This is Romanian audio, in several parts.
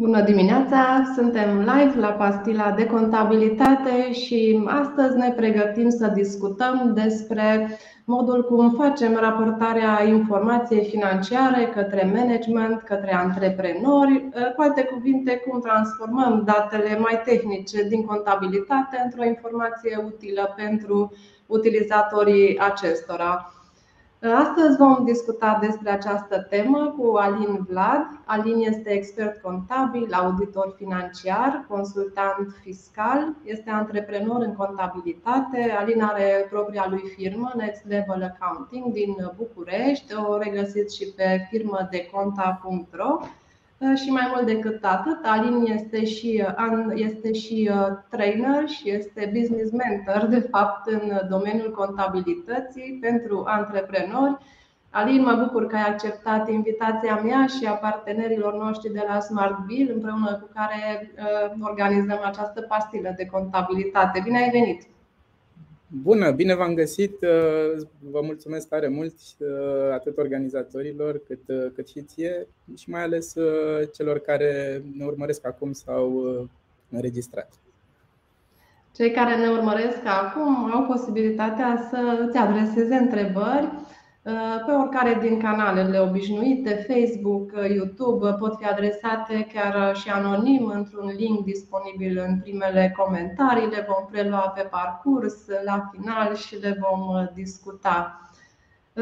Bună dimineața! Suntem live la pastila de contabilitate și astăzi ne pregătim să discutăm despre modul cum facem raportarea informației financiare către management, către antreprenori, cu alte cuvinte, cum transformăm datele mai tehnice din contabilitate într-o informație utilă pentru utilizatorii acestora. Astăzi vom discuta despre această temă cu Alin Vlad. Alin este expert contabil, auditor financiar, consultant fiscal, este antreprenor în contabilitate. Alin are propria lui firmă, Next Level Accounting, din București. O regăsiți și pe firmă de conta.ro Uh, și mai mult decât atât, Alin este și, uh, este și uh, trainer și este business mentor, de fapt, în domeniul contabilității pentru antreprenori. Alin, mă bucur că ai acceptat invitația mea și a partenerilor noștri de la Smart Bill, împreună cu care organizăm această pastilă de contabilitate. Bine ai venit! Bună, bine v-am găsit. Uh, vă mulțumesc tare mult uh, atât organizatorilor cât, uh, cât și ție și mai ales celor care ne urmăresc acum sau înregistrat. Cei care ne urmăresc acum au posibilitatea să îți adreseze întrebări Uh, pe oricare din canalele obișnuite, Facebook, uh, YouTube, pot fi adresate chiar și anonim într-un link disponibil în primele comentarii. Le vom prelua pe parcurs, la final și le vom uh, discuta.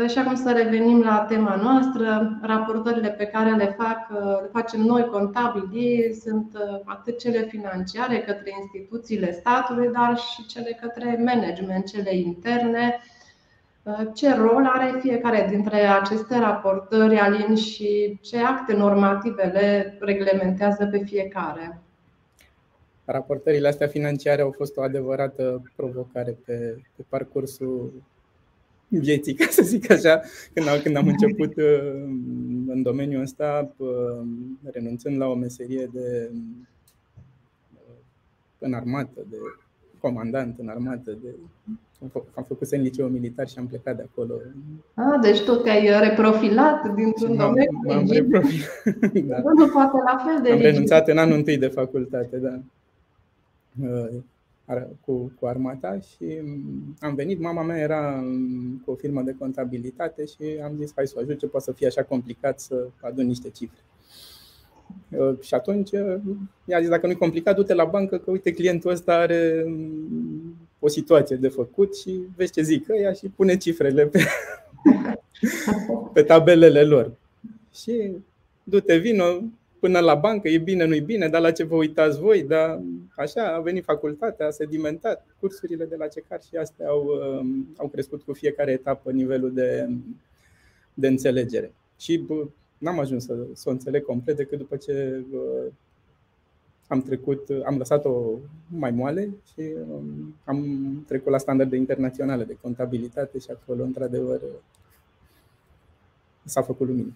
Și acum să revenim la tema noastră. Raportările pe care le, fac, le facem noi contabili sunt atât cele financiare către instituțiile statului, dar și cele către management, cele interne, ce rol are fiecare dintre aceste raportări, Alin, și ce acte normative le reglementează pe fiecare? Raportările astea financiare au fost o adevărată provocare pe, pe parcursul vieții, ca să zic așa, când am, când am început uh, în domeniul ăsta, uh, renunțând la o meserie de uh, în armată, de comandant în armată, de am făcut în liceu militar și am plecat de acolo. Ah, deci tu te-ai reprofilat dintr-un domeniu M-am reprofilat, da. Nu poate la fel de Am renunțat în anul întâi de facultate, da. Uh, cu, cu armata și am venit, mama mea era cu o firmă de contabilitate și am zis hai să o ajut ce poate să fie așa complicat să adun niște cifre. Uh, și atunci uh, i-a zis, dacă nu e complicat, du-te la bancă, că uite, clientul ăsta are o situație de făcut și vezi ce zic ea și pune cifrele pe, pe tabelele lor. Și du-te, vino până la bancă, e bine, nu-i bine, dar la ce vă uitați voi, dar așa a venit facultatea, a sedimentat, cursurile de la CECAR și astea au, um, au crescut cu fiecare etapă nivelul de, de înțelegere. Și n-am ajuns să, să o înțeleg complet decât după ce am trecut, am lăsat-o mai moale și um, am trecut la standarde internaționale de contabilitate și acolo, într-adevăr, s-a făcut lumină.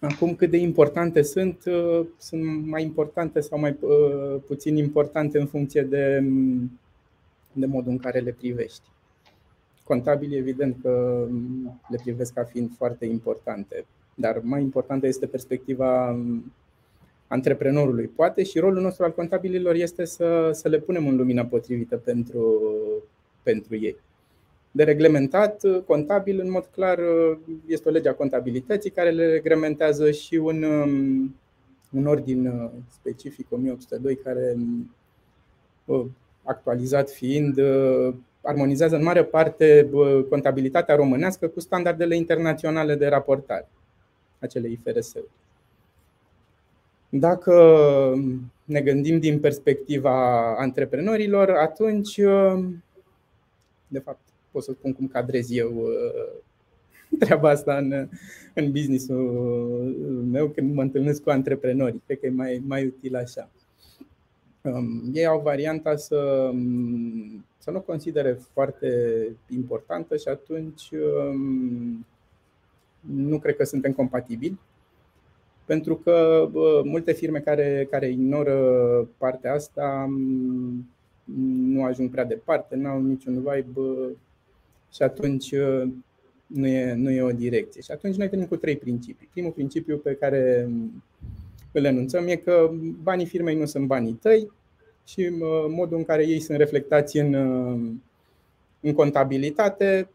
Acum, cât de importante sunt, uh, sunt mai importante sau mai uh, puțin importante în funcție de, de modul în care le privești. Contabilii, evident că le privesc ca fiind foarte importante, dar mai importantă este perspectiva antreprenorului. Poate și rolul nostru al contabililor este să, să le punem în lumina potrivită pentru, pentru ei. De reglementat, contabil, în mod clar, este o lege a contabilității care le reglementează și un, un ordin specific 1802 care, actualizat fiind, armonizează în mare parte contabilitatea românească cu standardele internaționale de raportare, acele IFRS-uri. Dacă ne gândim din perspectiva antreprenorilor, atunci, de fapt, pot să spun cum cadrez eu uh, treaba asta în, în business-ul meu când mă întâlnesc cu antreprenorii. Cred că e mai, mai util așa. Um, ei au varianta să, să nu considere foarte importantă și atunci um, nu cred că suntem compatibili pentru că bă, multe firme care, care ignoră partea asta nu ajung prea departe, nu au niciun vibe și atunci nu e, nu e o direcție. Și atunci noi venim cu trei principii. Primul principiu pe care îl enunțăm e că banii firmei nu sunt banii tăi și modul în care ei sunt reflectați în, în contabilitate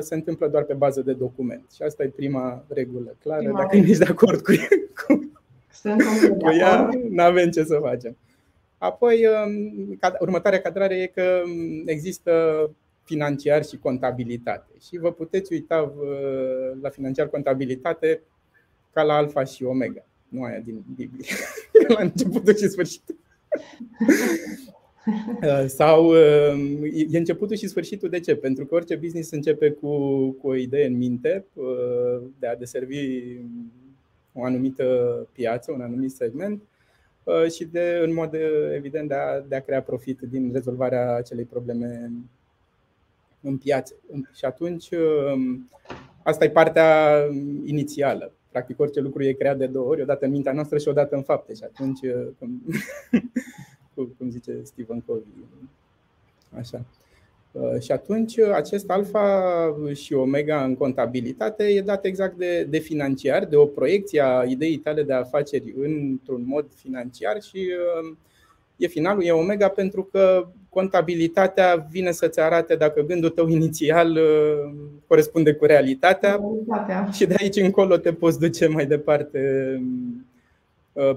se întâmplă doar pe bază de document. Și asta e prima regulă clară. Prima Dacă ești de acord cu, cu, cu ea, nu avem ce să facem. Apoi, um, următoarea cadrare e că um, există financiar și contabilitate. Și vă puteți uita uh, la financiar contabilitate ca la alfa și omega, nu aia din Biblie, la începutul și sfârșitul. Uh, sau um, e începutul și sfârșitul de ce? Pentru că orice business începe cu, cu o idee în minte uh, de a deservi o anumită piață, un anumit segment Uh, și de, în mod uh, evident de a, de a crea profit din rezolvarea acelei probleme în piață. Și atunci um, asta e partea inițială. Practic orice lucru e creat de două ori, odată în mintea noastră și odată în fapte. Și atunci, uh, cum, cum zice Stephen Covey, așa. Uh, și atunci uh, acest alfa și omega în contabilitate e dat exact de, de financiar, de o proiecție a ideii tale de afaceri într-un mod financiar și uh, e finalul, e omega pentru că contabilitatea vine să-ți arate dacă gândul tău inițial corespunde cu realitatea, realitatea. și de aici încolo te poți duce mai departe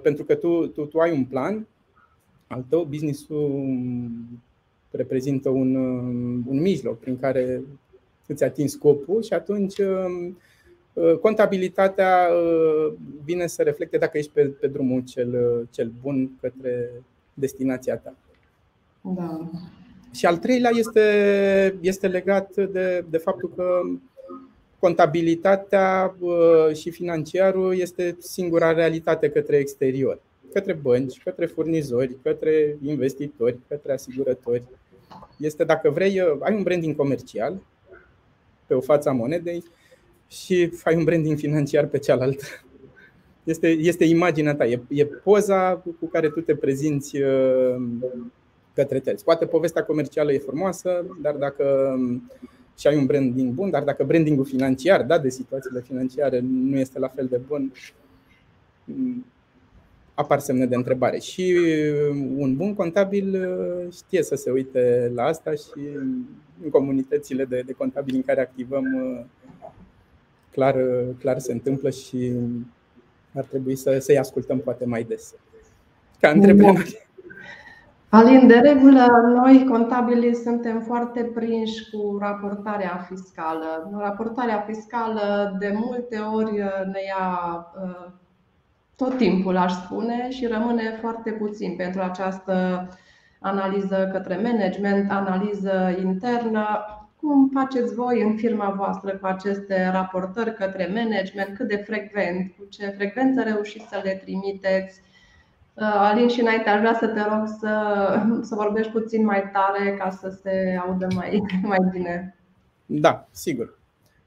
pentru că tu, tu, tu ai un plan al tău, businessul reprezintă un, um, un mijloc prin care îți atingi scopul și atunci um, uh, contabilitatea uh, vine să reflecte dacă ești pe, pe drumul cel, uh, cel bun către destinația ta. Da. Și al treilea este, este legat de, de faptul că contabilitatea și financiarul este singura realitate către exterior, către bănci, către furnizori, către investitori, către asigurători este dacă vrei, uh, ai un branding comercial pe o față a monedei și ai un branding financiar pe cealaltă. Este, este imaginea ta, e, e poza cu care tu te prezinți uh, către terți. Poate povestea comercială e frumoasă, dar dacă um, și ai un branding bun, dar dacă brandingul financiar, da, de situațiile financiare nu este la fel de bun, apar semne de întrebare. Și un bun contabil uh, știe să se uite la asta și în comunitățile de, de contabili în care activăm uh, clar, uh, clar se întâmplă și ar trebui să, să-i ascultăm poate mai des. Ca antreprenori. Alin, de regulă, noi contabilii suntem foarte prinși cu raportarea fiscală. Raportarea fiscală de multe ori ne ia tot timpul, aș spune, și rămâne foarte puțin pentru această analiză către management, analiză internă. Cum faceți voi în firma voastră cu aceste raportări către management? Cât de frecvent? Cu ce frecvență reușiți să le trimiteți? Uh, Alin, și înainte aș vrea să te rog să, să vorbești puțin mai tare ca să se audă mai, mai bine. Da, sigur.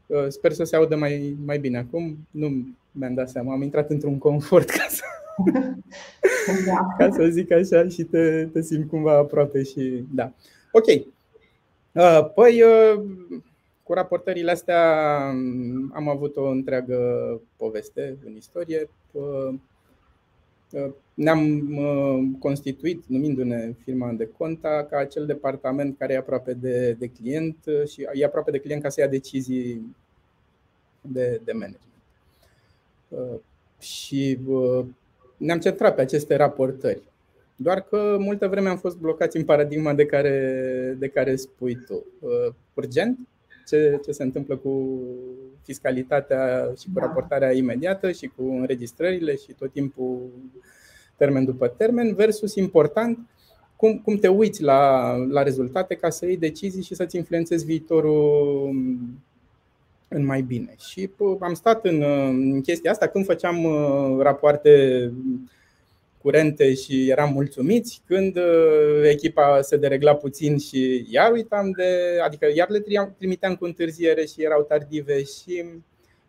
Uh, sper să se audă mai, mai bine acum. Nu mi-am dat seama, am intrat într-un confort ca să, da. ca să zic așa și te, te simt cumva aproape și da. Ok. Uh, păi, uh, cu raportările astea am avut o întreagă poveste în istorie. Uh, ne-am constituit, numindu-ne firma de conta, ca acel departament care e aproape de, de client și e aproape de client ca să ia decizii de, de management. Uh, și uh, ne-am centrat pe aceste raportări. Doar că multă vreme am fost blocați în paradigma de care, de care spui tu. Uh, urgent, ce, ce se întâmplă cu fiscalitatea și cu da. raportarea imediată și cu înregistrările și tot timpul termen după termen, versus important, cum, cum te uiți la, la rezultate ca să iei decizii și să-ți influențezi viitorul în mai bine. Și am stat în, în chestia asta când făceam uh, rapoarte curente și eram mulțumiți, când uh, echipa se deregla puțin și iar uitam de, adică iar le trimiteam cu întârziere și erau tardive și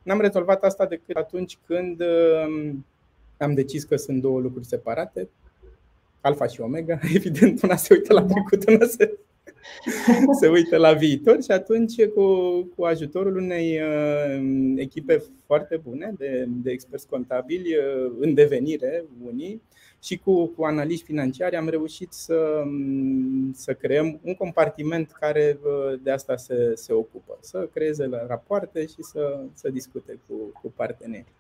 n-am rezolvat asta decât atunci când uh, am decis că sunt două lucruri separate, alfa și omega, evident, una se uită la trecut, una se se uită la viitor și atunci cu, cu ajutorul unei uh, echipe foarte bune de, de experți contabili uh, în devenire unii și cu, cu analiști financiari am reușit să, să creăm un compartiment care uh, de asta se, se ocupă, să creeze la rapoarte și să, să discute cu, cu partenerii.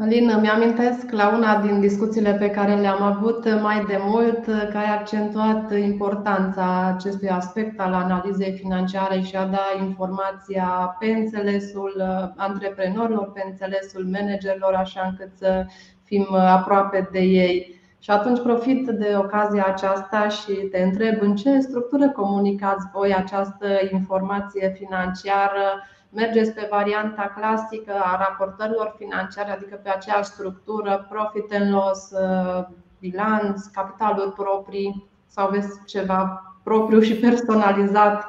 Alin, îmi amintesc la una din discuțiile pe care le-am avut mai de mult că ai accentuat importanța acestui aspect al analizei financiare și a da informația pe înțelesul antreprenorilor, pe înțelesul managerilor, așa încât să fim aproape de ei. Și atunci profit de ocazia aceasta și te întreb în ce structură comunicați voi această informație financiară mergeți pe varianta clasică a raportărilor financiare, adică pe aceeași structură, profit and loss, uh, bilanț, capitaluri proprii sau aveți ceva propriu și personalizat?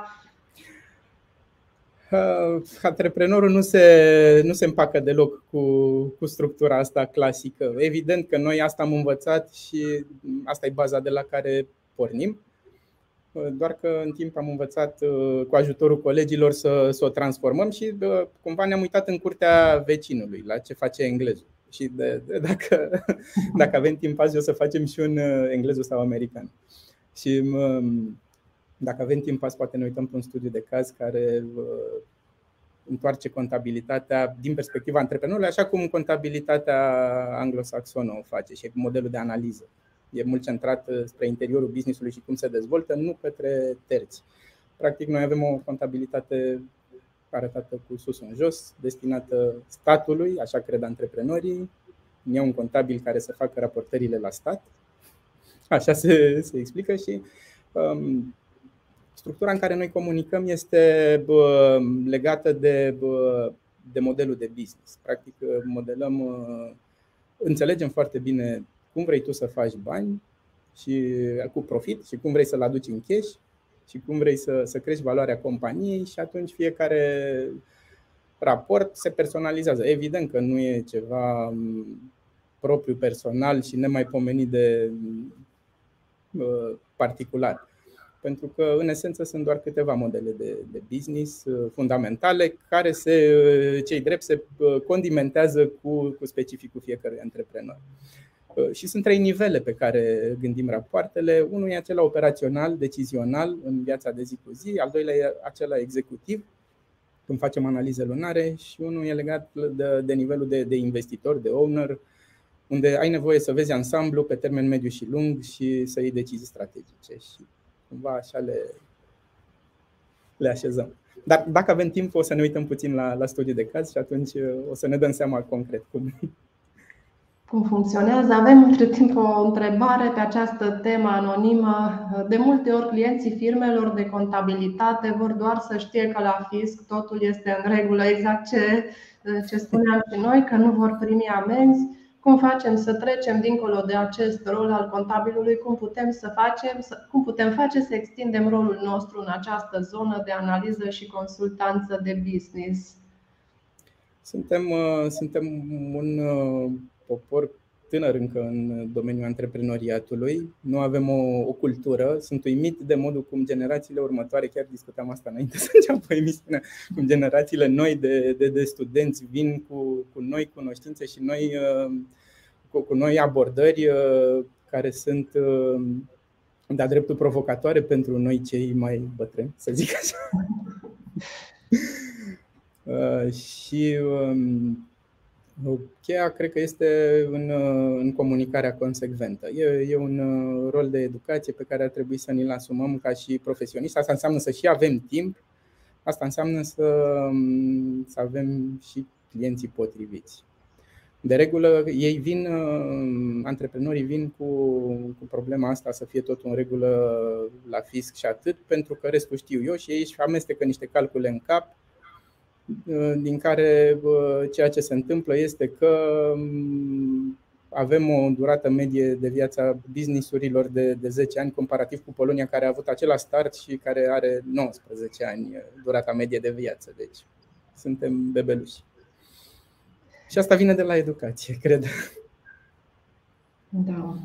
Uh, antreprenorul nu se, nu se împacă deloc cu, cu structura asta clasică. Evident că noi asta am învățat și asta e baza de la care pornim doar că în timp am învățat uh, cu ajutorul colegilor să, să o transformăm și uh, cumva ne-am uitat în curtea vecinului la ce face englezul. Și de, de, dacă, dacă avem timp azi, o să facem și un uh, englezul sau american. Și um, dacă avem timp azi, poate ne uităm pe un studiu de caz care întoarce contabilitatea din perspectiva antreprenorului, așa cum contabilitatea anglosaxonă o face și modelul de analiză e mult centrat uh, spre interiorul businessului și cum se dezvoltă, nu către terți. Practic, noi avem o contabilitate arătată cu sus în jos, destinată statului, așa cred antreprenorii. E un contabil care să facă raportările la stat. Așa se, se explică și um, structura în care noi comunicăm este bă, legată de, bă, de modelul de business. Practic, modelăm, uh, înțelegem foarte bine cum vrei tu să faci bani și cu profit și cum vrei să-l aduci în cash și cum vrei să, să crești valoarea companiei și atunci fiecare raport se personalizează. Evident că nu e ceva propriu personal și nemaipomenit de uh, particular. Pentru că, în esență, sunt doar câteva modele de, de business uh, fundamentale care se, uh, cei drept se condimentează cu, cu specificul fiecărui antreprenor. Uh, și sunt trei nivele pe care gândim rapoartele. Unul e acela operațional, decizional în viața de zi cu zi, al doilea e acela executiv, când facem analize lunare, și unul e legat de, de nivelul de, de investitor, de owner, unde ai nevoie să vezi ansamblu pe termen mediu și lung și să iei decizii strategice. Și cumva așa le, le așezăm. Dar dacă avem timp, o să ne uităm puțin la, la studii de caz și atunci uh, o să ne dăm seama concret cum, cum funcționează. Avem între timp o întrebare pe această temă anonimă. De multe ori clienții firmelor de contabilitate vor doar să știe că la fisc totul este în regulă, exact ce, ce spuneam și noi, că nu vor primi amenzi. Cum facem să trecem dincolo de acest rol al contabilului? Cum putem, să facem, cum putem face să extindem rolul nostru în această zonă de analiză și consultanță de business? Suntem, uh, suntem un uh, popor tânăr încă în domeniul antreprenoriatului, nu avem o, o cultură, sunt uimit de modul cum generațiile următoare, chiar discutam asta înainte să înceapă emisiunea, cum generațiile noi de, de, de studenți vin cu, cu noi cunoștințe și noi, uh, cu, cu noi abordări uh, care sunt uh, de-a dreptul provocatoare pentru noi cei mai bătrâni, să zic așa. și um, Cheia cred că este în, în comunicarea consecventă. E, e un uh, rol de educație pe care ar trebui să ne-l asumăm ca și profesioniști. Asta înseamnă să și avem timp, asta înseamnă să, um, să avem și clienții potriviți. De regulă, ei vin, uh, antreprenorii vin cu, cu problema asta să fie tot în regulă la fisc și atât, pentru că restul știu eu și ei își amestecă niște calcule în cap Uh, din care uh, ceea ce se întâmplă este că um, avem o durată medie de viața businessurilor de, de 10 ani comparativ cu Polonia care a avut același start și care are 19 ani uh, durata medie de viață. Deci suntem bebeluși. Și asta vine de la educație, cred. Da.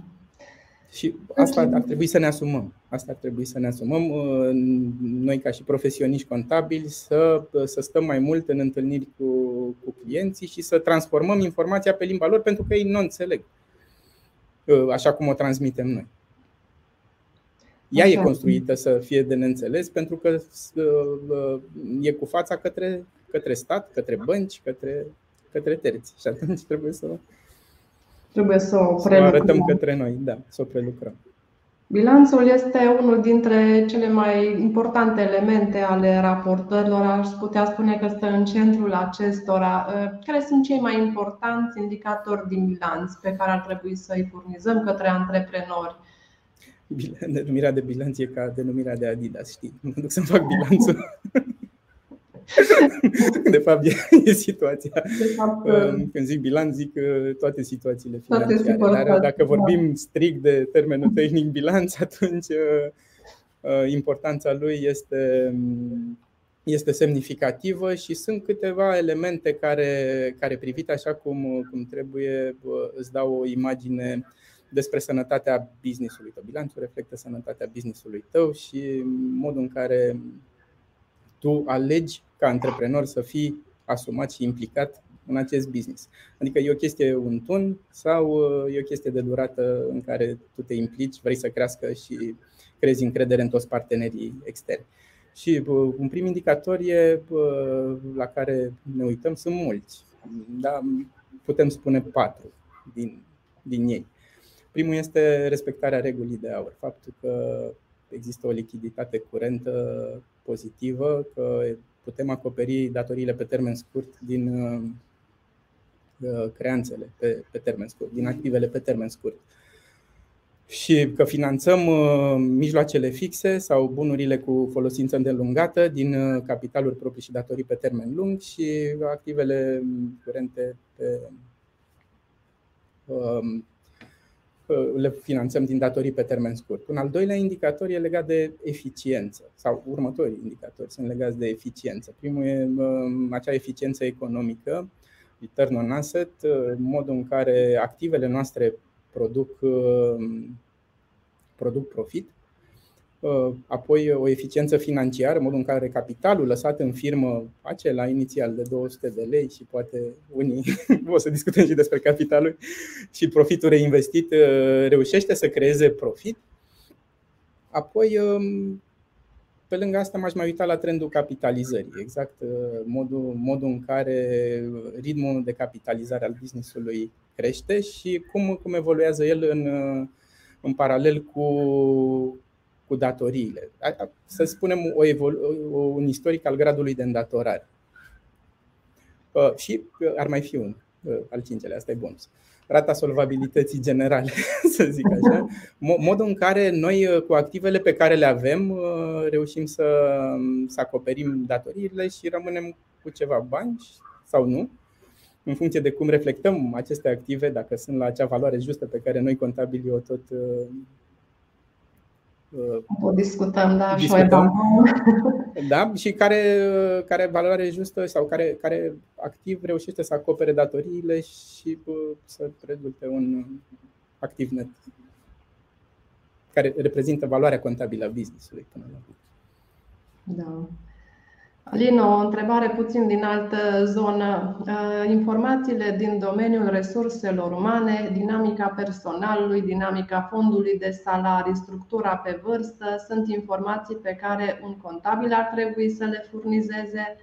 Și asta ar trebui să ne asumăm. Asta ar trebui să ne asumăm noi ca și profesioniști contabili să, să stăm mai mult în întâlniri cu, cu clienții și să transformăm informația pe limba lor pentru că ei nu înțeleg așa cum o transmitem noi. Ea e construită să fie de neînțeles pentru că e cu fața către, către stat, către bănci, către, către terți. Și atunci trebuie să, trebuie să o, să o arătăm către noi, da, să o prelucrăm. Bilanțul este unul dintre cele mai importante elemente ale raportărilor. Aș putea spune că stă în centrul acestora. Care sunt cei mai importanți indicatori din bilanț pe care ar trebui să-i furnizăm către antreprenori? Denumirea de bilanț e ca denumirea de Adidas, știi? Mă duc să-mi fac bilanțul. De fapt, e situația. De fapt, Când zic bilanț, zic uh, toate situațiile financiare. Dar dacă vorbim strict de termenul tehnic bilanț, atunci uh, uh, importanța lui este, este semnificativă și sunt câteva elemente care, care privite așa cum, cum trebuie, îți dau o imagine despre sănătatea businessului tău. Bilanțul reflectă sănătatea businessului tău și modul în care tu alegi ca antreprenor să fii asumat și implicat în acest business. Adică e o chestie un tun sau uh, e o chestie de durată în care tu te implici, vrei să crească și crezi încredere în toți partenerii externi. Și uh, un prim indicator e uh, la care ne uităm sunt mulți, dar putem spune patru din, din ei. Primul este respectarea regulii de aur, faptul că există o lichiditate curentă pozitivă, că putem acoperi datoriile pe termen scurt din uh, uh, creanțele pe, pe termen scurt, din activele pe termen scurt. Și că finanțăm uh, mijloacele fixe sau bunurile cu folosință îndelungată din capitaluri proprii și datorii pe termen lung și activele curente pe um, le finanțăm din datorii pe termen scurt. Un al doilea indicator e legat de eficiență, sau următorii indicatori sunt legați de eficiență. Primul e um, acea eficiență economică, return on asset, uh, modul în care activele noastre produc, um, produc profit Uh, apoi o eficiență financiară, modul în care capitalul lăsat în firmă acela inițial de 200 de lei și poate unii o să discutăm și despre capitalul și profitul reinvestit uh, reușește să creeze profit. Apoi, um, pe lângă asta, m-aș mai uita la trendul capitalizării, exact uh, modul, modul în care ritmul de capitalizare al businessului crește și cum, cum evoluează el în, în paralel cu cu datoriile. Să spunem o evolu- un istoric al gradului de îndatorare. Uh, și uh, ar mai fi un uh, al cincelea, asta e bonus. Rata solvabilității generale, să zic așa. Modul în care noi, cu activele pe care le avem, reușim să, să acoperim datoriile și rămânem cu ceva bani sau nu, în funcție de cum reflectăm aceste active, dacă sunt la acea valoare justă pe care noi contabilii o tot o discutăm, da, discutăm. Și da, și care, care valoare justă sau care, care activ reușește să acopere datoriile și să rezulte un activ net care reprezintă valoarea contabilă a business-ului până la Da. Alina, o întrebare puțin din altă zonă. Uh, informațiile din domeniul resurselor umane, dinamica personalului, dinamica fondului de salarii, structura pe vârstă, sunt informații pe care un contabil ar trebui să le furnizeze?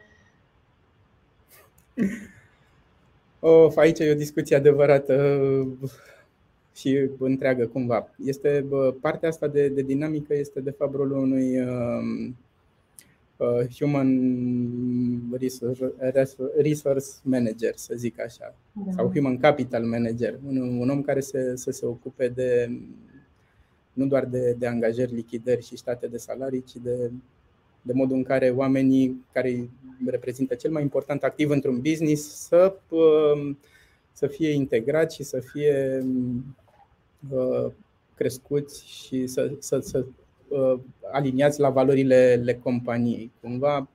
Of, aici e o discuție adevărată și întreagă cumva. Este partea asta de, de dinamică este de fapt rolul unui uh, Uh, human resource manager, să zic așa, da. sau human capital manager, un, un om care se, să se ocupe de nu doar de, de angajări, lichidări și state de salarii, ci de, de modul în care oamenii care reprezintă cel mai important activ într-un business să, uh, să fie integrați și să fie uh, crescuți și să, să, să Uh, aliniați la valorile companiei. Cumva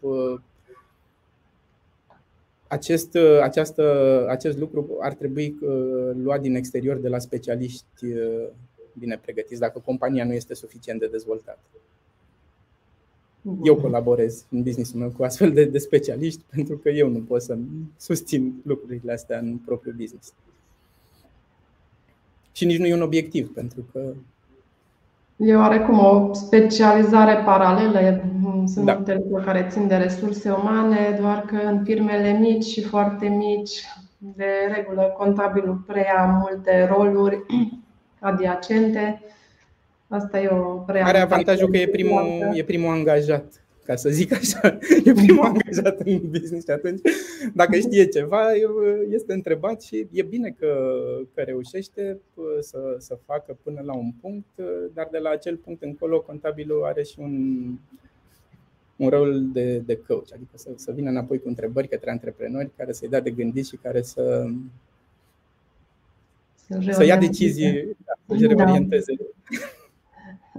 acest, uh, această, acest lucru ar trebui uh, luat din exterior de la specialiști bine pregătiți dacă compania nu este suficient de dezvoltată. Eu colaborez în businessul meu cu astfel de, de specialiști pentru că eu nu pot să susțin lucrurile astea în propriul business. Și nici nu e un obiectiv, pentru că E oarecum o specializare paralelă. Sunt da. multe lucruri care țin de resurse umane, doar că în firmele mici și foarte mici, de regulă, contabilul preia multe roluri adiacente. Asta e o prea. Are avantajul că e primul, e primul angajat ca să zic așa, e primul angajat în business și atunci, dacă știe ceva, este întrebat și e bine că, că reușește să, să facă până la un punct, dar de la acel punct încolo, contabilul are și un, un rol de, de coach, adică să, să vină înapoi cu întrebări către antreprenori care să-i dea de gândit și care să, să, să ia decizii, da, să reorienteze. Da.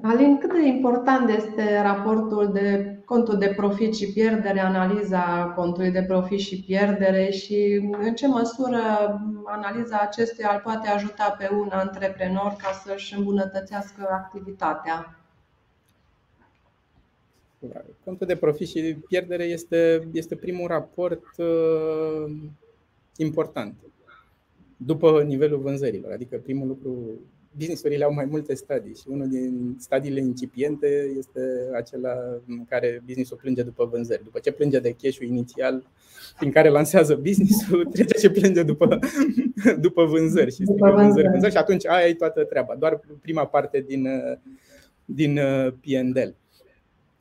Alin, cât de important este raportul de contul de profit și pierdere, analiza contului de profit și pierdere și în ce măsură analiza acestuia îl poate ajuta pe un antreprenor ca să-și îmbunătățească activitatea? Contul de profit și pierdere este, este primul raport uh, important după nivelul vânzărilor. Adică primul lucru businessurile au mai multe stadii și unul din stadiile incipiente este acela în care businessul plânge după vânzări. După ce plânge de cash inițial prin care lansează businessul, trece și plânge după, după vânzări și după vânzări, vânzări și atunci aia e toată treaba, doar prima parte din, din uh, P&L.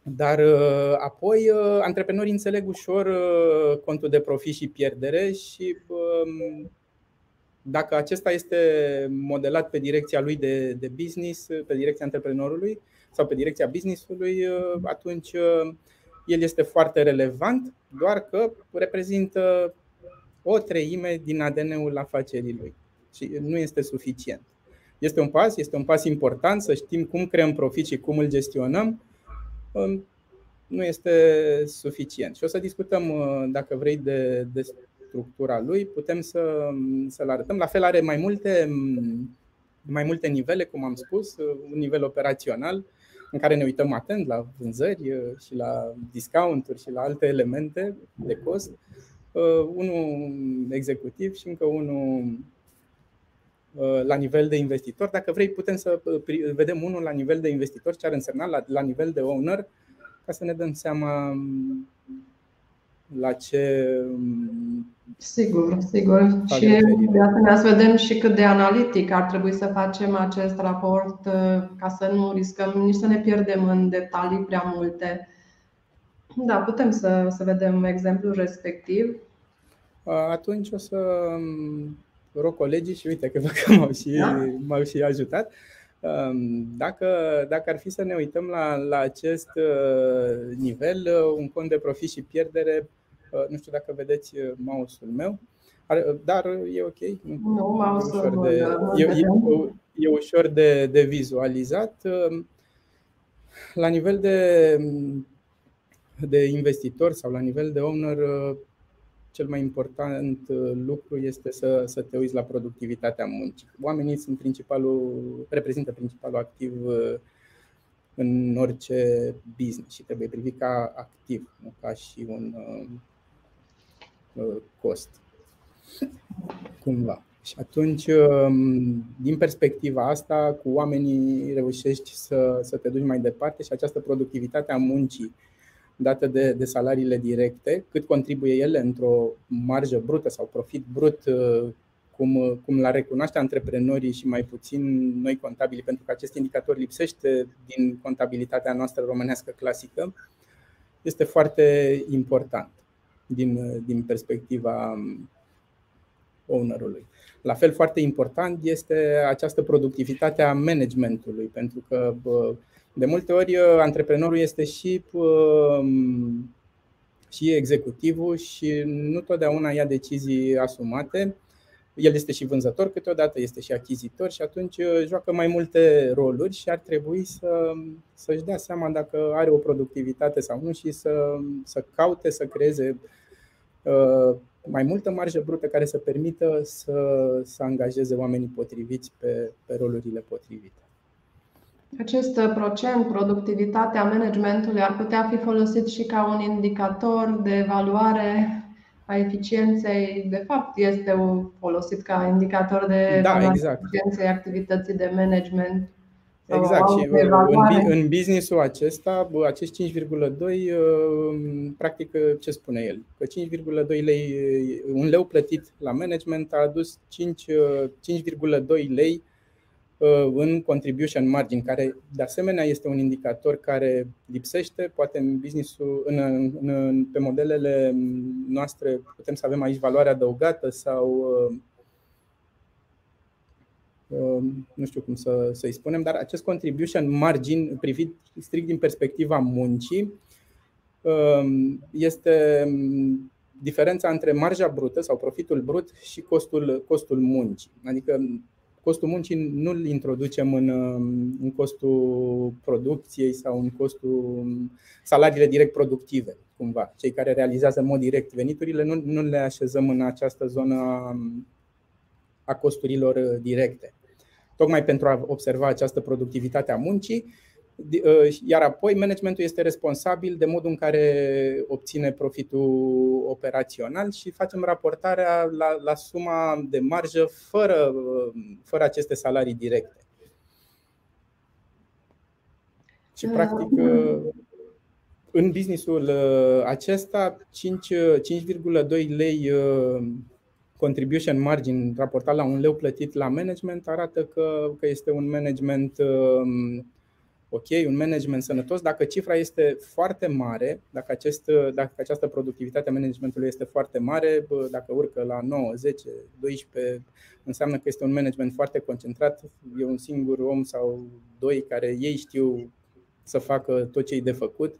Dar uh, apoi uh, antreprenorii înțeleg ușor contul de profit și pierdere și um, dacă acesta este modelat pe direcția lui de, de business, pe direcția antreprenorului sau pe direcția businessului, uh, atunci uh, el este foarte relevant, doar că reprezintă o treime din ADN-ul afacerii lui și nu este suficient. Este un pas, este un pas important să știm cum creăm profit și cum îl gestionăm. Um, nu este suficient. Și o să discutăm, uh, dacă vrei, de, de structura lui, putem să, să-l arătăm. La fel are mai multe, mai multe nivele, cum am spus, un nivel operațional în care ne uităm atent la vânzări și la discounturi și la alte elemente de cost, unul executiv și încă unul la nivel de investitor. Dacă vrei, putem să vedem unul la nivel de investitor, ce ar însemna la, la nivel de owner, ca să ne dăm seama la ce Sigur, sigur. Și de asemenea să vedem și cât de analitic ar trebui să facem acest raport uh, ca să nu riscăm nici să ne pierdem în detalii prea multe. Da, putem să, să vedem exemplul respectiv. Atunci o să um, rog colegii și uite că m-au și, da? m-au și ajutat. Um, dacă, dacă ar fi să ne uităm la, la acest uh, nivel, uh, un cont de profit și pierdere Uh, nu știu dacă vedeți uh, mouse-ul meu, uh, dar e ok. Nu, mouse-ul de, e, e, e ușor de, de vizualizat. La nivel de, de investitor sau la nivel de owner, cel mai important lucru este să, să te uiți la productivitatea muncii. Oamenii sunt principalul, reprezintă principalul activ în orice business și trebuie privit ca activ, nu ca și un Uh, cost. Cumva. Și atunci, um, din perspectiva asta, cu oamenii reușești să, să te duci mai departe și această productivitate a muncii dată de, de salariile directe, cât contribuie ele într-o marjă brută sau profit brut, uh, cum, cum la recunoaște antreprenorii și mai puțin noi contabili, pentru că acest indicator lipsește din contabilitatea noastră românească clasică, este foarte important din, din perspectiva um, ownerului. La fel, foarte important este această productivitate a managementului, pentru că de multe ori uh, antreprenorul este și, um, și executivul și nu totdeauna ia decizii asumate. El este și vânzător câteodată, este și achizitor și atunci uh, joacă mai multe roluri și ar trebui să, să-și dea seama dacă are o productivitate sau nu și să, să caute să creeze uh, mai multă marjă brută care să permită să, să angajeze oamenii potriviți pe, pe rolurile potrivite. Acest procent, productivitatea managementului, ar putea fi folosit și ca un indicator de evaluare a eficienței. De fapt, este folosit ca indicator de da, exact. eficienței activității de management. Exact. Și în, în businessul acesta, acești 5,2, uh, practic, uh, ce spune el? Că 5,2 lei, un leu plătit la management a adus 5,2 lei Uh, în contribution margin, care de asemenea este un indicator care lipsește, poate în business în, în, în, pe modelele noastre putem să avem aici valoare adăugată sau uh, uh, nu știu cum să, să-i spunem, dar acest contribution margin privit strict din perspectiva muncii este diferența între marja brută sau profitul brut și costul, costul muncii. Adică costul muncii nu îl introducem în, în costul producției sau în costul salariile direct productive, cumva. Cei care realizează în mod direct veniturile, nu, nu le așezăm în această zonă a costurilor directe. Tocmai pentru a observa această productivitate a muncii Uh, iar apoi managementul este responsabil de modul în care obține profitul operațional și facem raportarea la, la suma de marjă fără, uh, fără aceste salarii directe. Și practic uh, în businessul acesta 5,2 lei contribution margin raportat la un leu plătit la management arată că, că este un management ok, un management sănătos, dacă cifra este foarte mare, dacă, acest, dacă această productivitate a managementului este foarte mare, dacă urcă la 9, 10, 12, înseamnă că este un management foarte concentrat, e un singur om sau doi care ei știu să facă tot ce e de făcut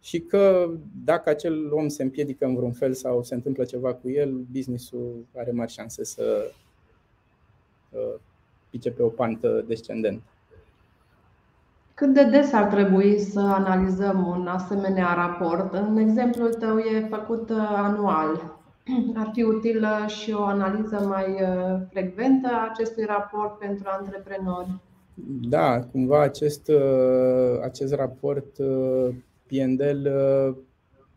și că dacă acel om se împiedică în vreun fel sau se întâmplă ceva cu el, businessul are mari șanse să uh, pice pe o pantă descendentă. Cât de des ar trebui să analizăm un asemenea raport? În exemplul tău e făcut uh, anual. Ar fi utilă și o analiză mai uh, frecventă a acestui raport pentru antreprenori? Da, cumva acest, uh, acest raport PNL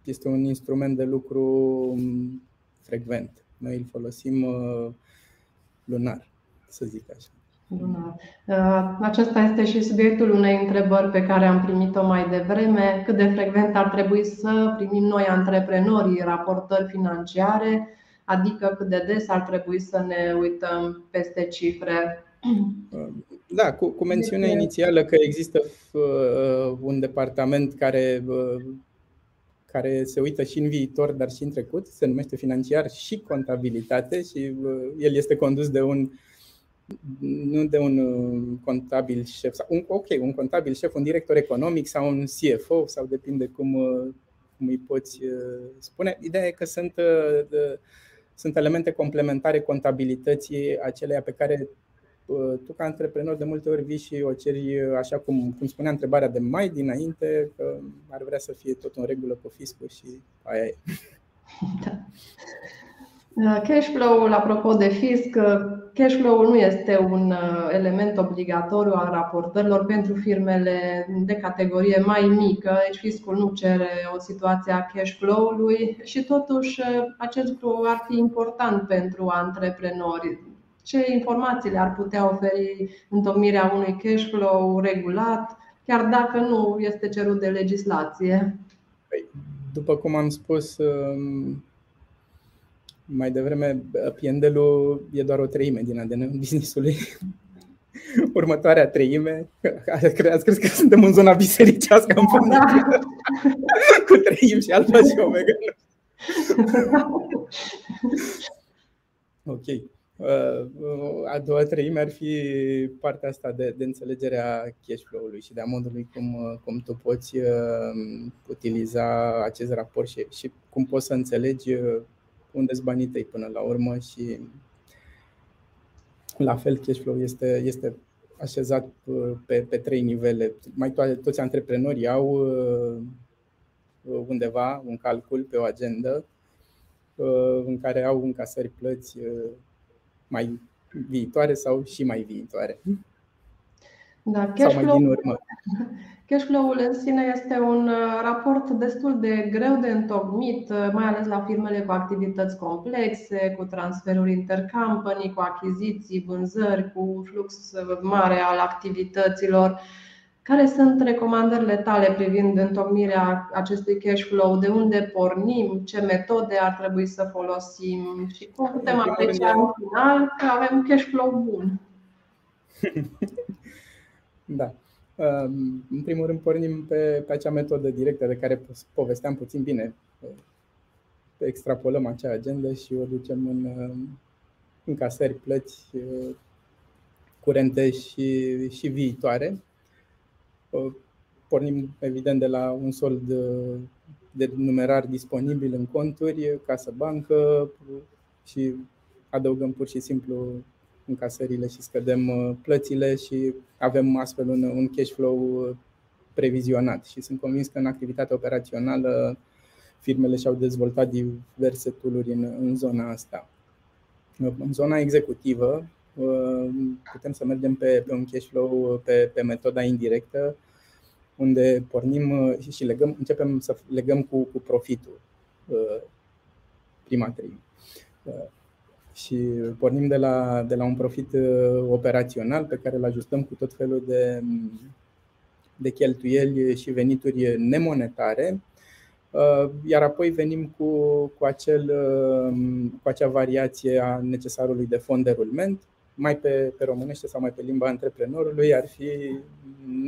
este un instrument de lucru um, frecvent. Noi îl folosim lunar, să zic așa. Uh, acesta este și subiectul unei întrebări pe care am primit-o mai devreme. Cât de frecvent ar trebui să primim noi, antreprenorii, raportări financiare, adică cât de des ar trebui să ne uităm peste cifre. Uh, da, cu, cu mențiunea inițială că există uh, un departament care, care se uită și în viitor, dar și în trecut, se numește financiar și contabilitate și el este condus de un uh, nu de un uh, contabil șef, sau un, ok, un contabil șef, un director economic sau un CFO, sau depinde cum, uh, cum îi poți uh, spune. Ideea e că sunt, sunt elemente complementare contabilității aceleia pe care tu ca antreprenor de multe ori vii și o ceri, așa cum, cum spunea întrebarea de mai dinainte, că ar vrea să fie tot în regulă cu fiscul și aia e. Da. Cash flow-ul, apropo de fisc, cash flow-ul nu este un uh, element obligatoriu al raportărilor pentru firmele de categorie mai mică, deci fiscul nu cere o situație a cash flow-ului și totuși uh, acest lucru ar fi important pentru antreprenori. Ce informații le-ar putea oferi întocmirea unui cash flow regulat, chiar dacă nu este cerut de legislație? Păi, după cum am spus, um, mai devreme, Piendelul e doar o treime din ADN businessului. Următoarea treime, ați crezut că suntem în zona bisericească în până da. cu treim și alfa și omega. Ok. Uh, a doua treime ar fi partea asta de, de înțelegerea cash flow-ului și de a modului cum, cum tu poți uh, utiliza acest raport și, și cum poți să înțelegi uh, unde sunt banii tăi până la urmă și la fel cash flow este, este așezat uh, pe, pe trei nivele. Mai toate, toți antreprenorii au uh, undeva un calcul pe o agendă uh, în care au încasări plăți mai viitoare sau și mai viitoare. Da, cash sau mai flow, din urmă. Cash flow-ul în sine este un uh, raport destul de greu de întocmit, uh, mai ales la firmele cu activități complexe, cu transferuri intercompany, cu achiziții, vânzări, cu un flux uh, mare al activităților. Care sunt recomandările tale privind întocmirea acestui cash flow? De unde pornim? Ce metode ar trebui să folosim? Și cum putem aprecia în final că avem cash flow bun? Da. În primul rând pornim pe, pe acea metodă directă de care povesteam puțin bine. Extrapolăm acea agendă și o ducem în, în casări, plăți curente și, și viitoare. Pornim evident de la un sold de numerar disponibil în conturi, casă bancă și adăugăm pur și simplu încasările și scădem uh, plățile și avem astfel un, un cash flow uh, previzionat. Și sunt convins că în activitatea operațională firmele și-au dezvoltat diverse tooluri în, în zona asta. În zona executivă uh, putem să mergem pe, pe un cash flow pe, pe metoda indirectă, unde pornim și legăm, începem să legăm cu, cu profitul prima treime și pornim de la, de la un profit uh, operațional pe care îl ajustăm cu tot felul de, de cheltuieli și venituri nemonetare, uh, iar apoi venim cu, cu, acel, uh, cu acea variație a necesarului de fond de rulment, mai pe, pe românește sau mai pe limba antreprenorului, ar fi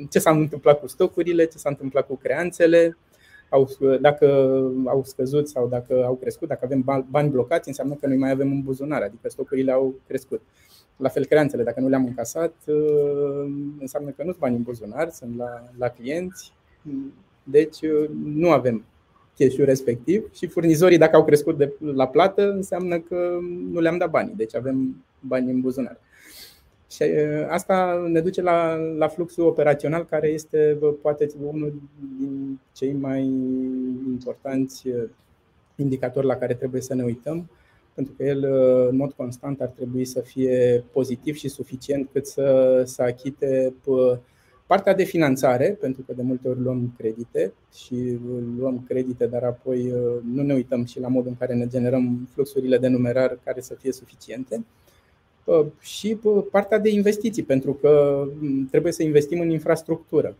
ce s-a întâmplat cu stocurile, ce s-a întâmplat cu creanțele, au, dacă au scăzut sau dacă au crescut, dacă avem bani blocați, înseamnă că noi mai avem în buzunar, adică stocurile au crescut. La fel, creanțele, dacă nu le-am încasat, uh, înseamnă că nu sunt bani în buzunar, sunt la, la clienți, deci uh, nu avem cash respectiv și furnizorii, dacă au crescut de la plată, înseamnă că nu le-am dat banii, deci avem bani în buzunar. Și asta ne duce la, la fluxul operațional, care este poate unul din cei mai importanți indicatori la care trebuie să ne uităm, pentru că el, în mod constant, ar trebui să fie pozitiv și suficient cât să, să achite partea de finanțare, pentru că de multe ori luăm credite și luăm credite, dar apoi nu ne uităm și la modul în care ne generăm fluxurile de numerar care să fie suficiente și partea de investiții, pentru că trebuie să investim în infrastructură,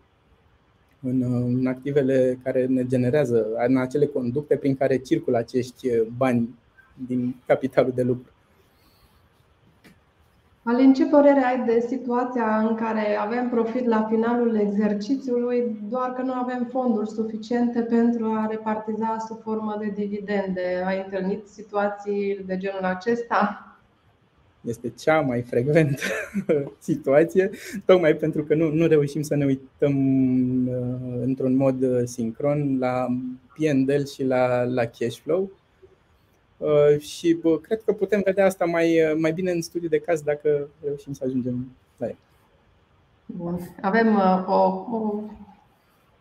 în, în activele care ne generează, în acele conducte prin care circulă acești bani din capitalul de lucru. Alin, ce părere ai de situația în care avem profit la finalul exercițiului, doar că nu avem fonduri suficiente pentru a repartiza sub formă de dividende? Ai întâlnit situații de genul acesta? Este cea mai frecventă situație, tocmai pentru că nu, nu reușim să ne uităm uh, într-un mod uh, sincron la PNL și la, la cash flow. Uh, și cred că putem vedea asta mai, mai bine în studiu de caz dacă reușim să ajungem la el. Bun. Avem o, o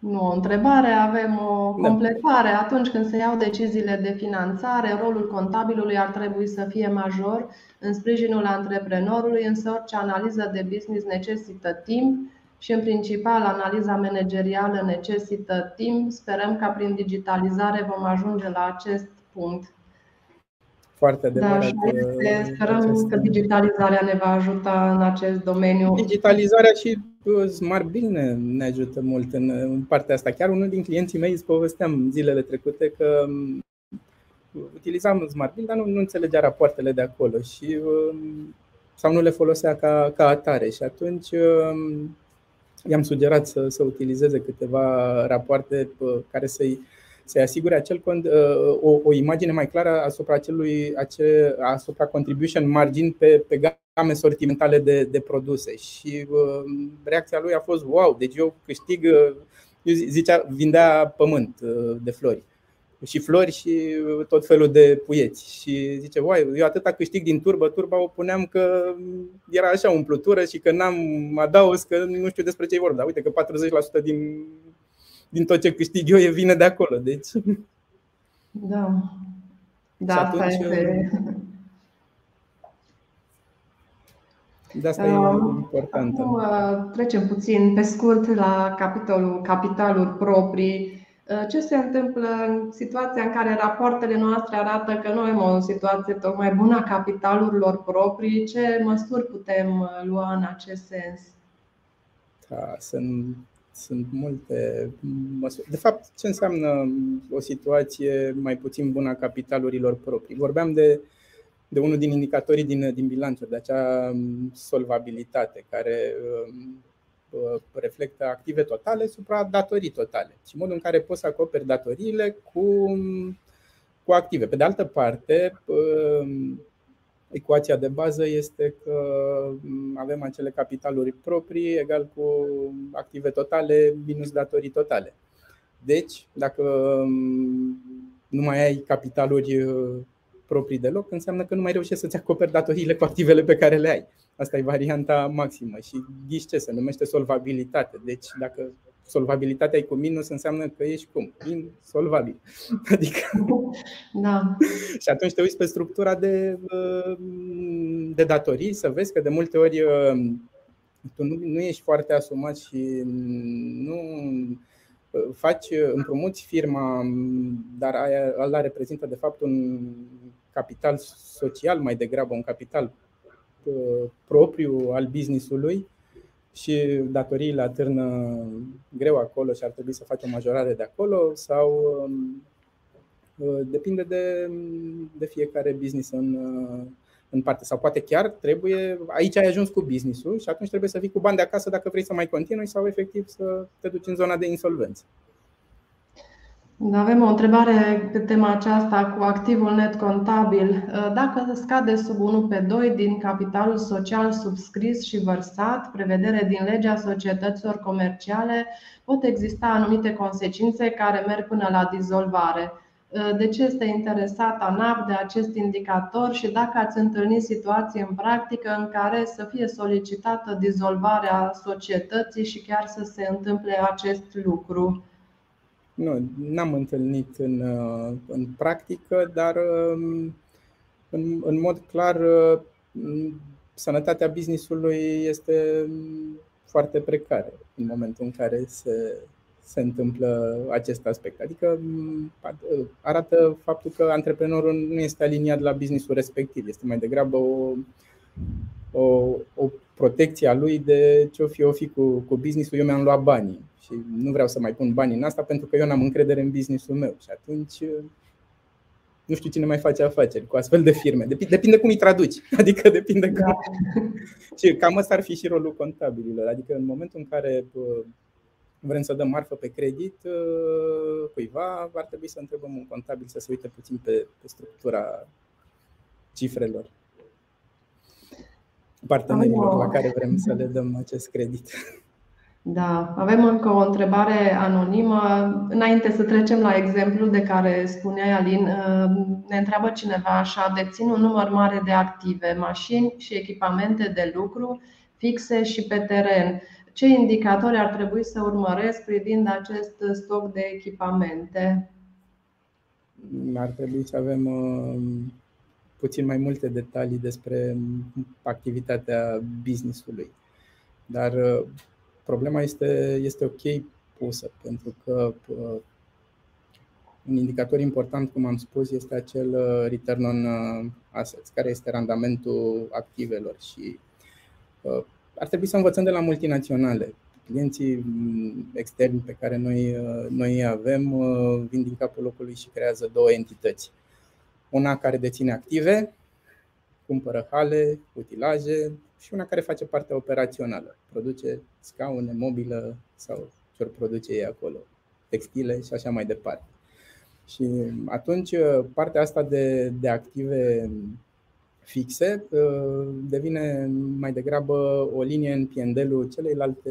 nu o întrebare, avem o da. completare. Atunci când se iau deciziile de finanțare, rolul contabilului ar trebui să fie major în sprijinul antreprenorului, însă orice analiză de business necesită timp și, în principal, analiza managerială necesită timp. Sperăm că prin digitalizare vom ajunge la acest punct. Foarte da, adevărat. Da, Sperăm acest... că digitalizarea ne va ajuta în acest domeniu. Digitalizarea și Smart Bill ne, ne ajută mult în, în partea asta. Chiar unul din clienții mei îți povesteam zilele trecute că um, utilizam Smart Bill, dar nu, nu înțelegea rapoartele de acolo și um, sau nu le folosea ca, ca atare. Și atunci um, i-am sugerat să, să utilizeze câteva rapoarte care să-i să asigure acel cont, uh, o, o imagine mai clară asupra acelui, ace, asupra contribution margin pe, pe game sortimentale de, de produse. Și uh, reacția lui a fost wow, deci eu câștig, uh, eu zicea, vindea pământ uh, de flori și flori și tot felul de puieți. Și zice, uai, eu atâta câștig din turba, turba o puneam că era așa umplutură și că n-am adaus, că nu știu despre ce e vorba. Dar uite că 40% din din tot ce câștig eu e vine de acolo. Deci. Da. Da, asta este. De asta e important. Acum trecem puțin pe scurt la capitolul capitaluri proprii. Ce se întâmplă în situația în care rapoartele noastre arată că nu avem o situație tocmai bună a capitalurilor proprii? Ce măsuri putem lua în acest sens? Da, sunt, sunt multe măsuri. De fapt, ce înseamnă o situație mai puțin bună a capitalurilor proprii? Vorbeam de, de unul din indicatorii din, din bilanțuri, de acea solvabilitate care Uh, reflectă active totale supra datorii totale și modul în care poți să acoperi datoriile cu, cu active. Pe de altă parte, uh, ecuația de bază este că avem acele capitaluri proprii egal cu active totale minus datorii totale. Deci, dacă um, nu mai ai capitaluri uh, proprii deloc, înseamnă că nu mai reușești să-ți acoperi datoriile cu activele pe care le ai. Asta e varianta maximă și ghiși ce se numește solvabilitate. Deci dacă solvabilitatea e cu minus, înseamnă că ești cum? Insolvabil. Adică... Da. și atunci te uiți pe structura de, de datorii să vezi că de multe ori tu nu, nu ești foarte asumat și nu faci împrumuți firma, dar aia, ăla reprezintă de fapt un capital social mai degrabă, un capital Uh, propriu al businessului și datoriile atârnă greu acolo și ar trebui să faci o majorare de acolo sau um, uh, depinde de, de fiecare business în, uh, în parte. Sau poate chiar trebuie, aici ai ajuns cu businessul și atunci trebuie să vii cu bani de acasă dacă vrei să mai continui sau efectiv să te duci în zona de insolvență. Avem o întrebare pe tema aceasta cu activul net contabil. Dacă scade sub 1 pe 2 din capitalul social subscris și vărsat, prevedere din legea societăților comerciale, pot exista anumite consecințe care merg până la dizolvare. De ce este interesat ANAP de acest indicator și dacă ați întâlnit situații în practică în care să fie solicitată dizolvarea societății și chiar să se întâmple acest lucru? Nu, n-am întâlnit în, uh, în practică, dar um, în, în mod clar uh, sănătatea businessului este foarte precară în momentul în care se, se întâmplă acest aspect. Adică uh, arată faptul că antreprenorul nu este aliniat la businessul respectiv, este mai degrabă o, o, o protecție a lui de ce o fi o fi cu, cu businessul, eu mi-am luat banii și nu vreau să mai pun bani în asta pentru că eu n-am încredere în businessul meu. Și atunci nu știu cine mai face afaceri cu astfel de firme. Depinde cum îi traduci. Adică depinde cum. Da. și cam ăsta ar fi și rolul contabililor. Adică în momentul în care vrem să dăm marfă pe credit cuiva, ar trebui să întrebăm un contabil să se uite puțin pe, pe structura cifrelor partenerilor la care vrem să le dăm acest credit. Da, avem încă o întrebare anonimă. Înainte să trecem la exemplu de care spunea Alin, ne întreabă cineva așa, dețin un număr mare de active, mașini și echipamente de lucru fixe și pe teren. Ce indicatori ar trebui să urmăresc privind acest stoc de echipamente? Ar trebui să avem uh, puțin mai multe detalii despre activitatea businessului. Dar uh, problema este, este ok pusă, pentru că uh, un indicator important, cum am spus, este acel uh, return on uh, assets, care este randamentul activelor și ar trebui să învățăm de la multinaționale. Clienții mm, externi pe care noi, noi avem vin din capul locului și creează două entități. Una care deține active, cumpără hale, utilaje și una care face partea operațională. Produce scaune, mobilă sau ce produce ei acolo, textile și așa mai departe. Și atunci partea asta de, de active fixe uh, devine mai degrabă o linie în piendelul celeilalte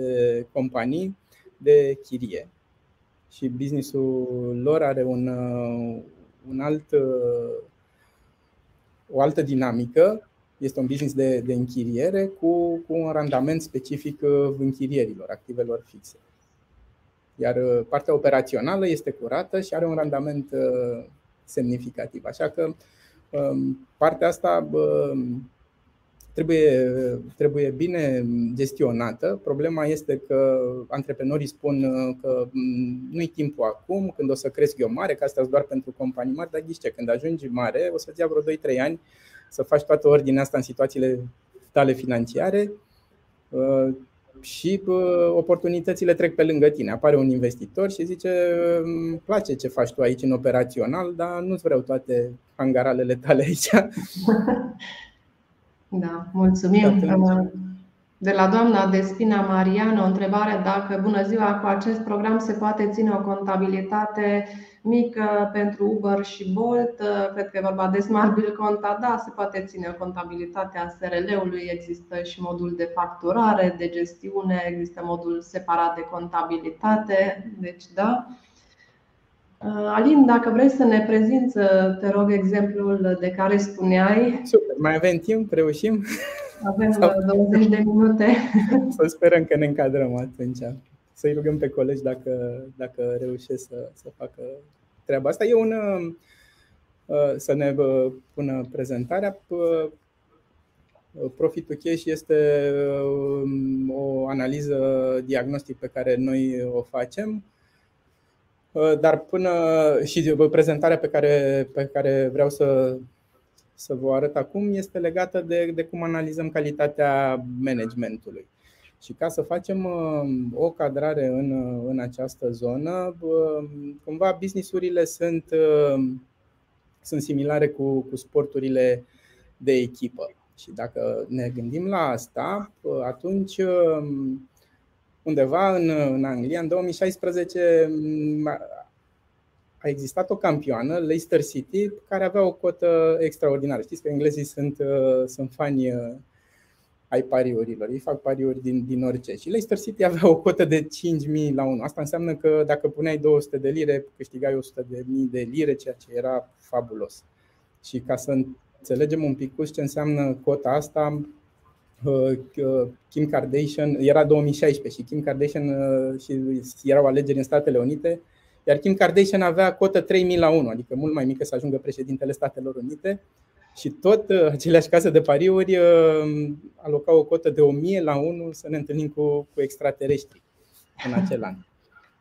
companii de chirie. Și businessul lor are un, uh, un alt, uh, o altă dinamică este un business de, de închiriere cu, cu un randament specific uh, închirierilor, activelor fixe. Iar uh, partea operațională este curată și are un randament uh, semnificativ. Așa că um, partea asta trebuie, trebuie bine gestionată. Problema este că antreprenorii spun că nu-i timpul acum, când o să cresc eu mare, că asta doar pentru companii mari, dar ghiște, când ajungi mare, o să-ți ia vreo 2-3 ani să faci toată ordinea asta în situațiile tale financiare și oportunitățile trec pe lângă tine. Apare un investitor și zice, îmi place ce faci tu aici în operațional, dar nu-ți vreau toate hangaralele tale aici. Da, mulțumim. De la doamna Despina Mariana, o întrebare dacă, bună ziua, cu acest program se poate ține o contabilitate mică pentru Uber și Bolt. Cred că e vorba de Smart Bill Conta. Da, se poate ține contabilitatea SRL-ului, există și modul de facturare, de gestiune, există modul separat de contabilitate. Deci, da. Alin, dacă vrei să ne prezinți, te rog, exemplul de care spuneai. Super, mai avem timp, reușim? Avem Sau... 20 de minute. Să sperăm că ne încadrăm atunci. Să-i rugăm pe colegi dacă, dacă reușesc să, să facă treaba asta. E un, uh, să ne uh, pună prezentarea. Uh, Profitul Cash este o analiză diagnostic pe care noi o facem Uh, dar până și prezentarea pe care, pe care vreau să, să vă arăt acum este legată de, de cum analizăm calitatea managementului. Și ca să facem uh, o cadrare în, în această zonă, uh, cumva businessurile sunt, sunt similare cu, cu sporturile de echipă. Și dacă ne gândim la asta, atunci undeva în, în Anglia, în 2016, a existat o campioană, Leicester City, care avea o cotă extraordinară. Știți că englezii sunt, uh, sunt fani uh, ai pariurilor. Ei fac pariuri din, din orice. Și Leicester City avea o cotă de 5.000 la 1. Asta înseamnă că dacă puneai 200 de lire, câștigai 100 de mii de lire, ceea ce era fabulos. Și ca să înțelegem un pic ce înseamnă cota asta, Uh, uh, Kim Kardashian, era 2016 și Kim Kardashian uh, și erau alegeri în Statele Unite, iar Kim Kardashian avea cotă 3000 la 1, adică mult mai mică să ajungă președintele Statelor Unite și tot aceleași case de pariuri alocau o cotă de 1000 la 1 să ne întâlnim cu, cu extraterestri în acel an.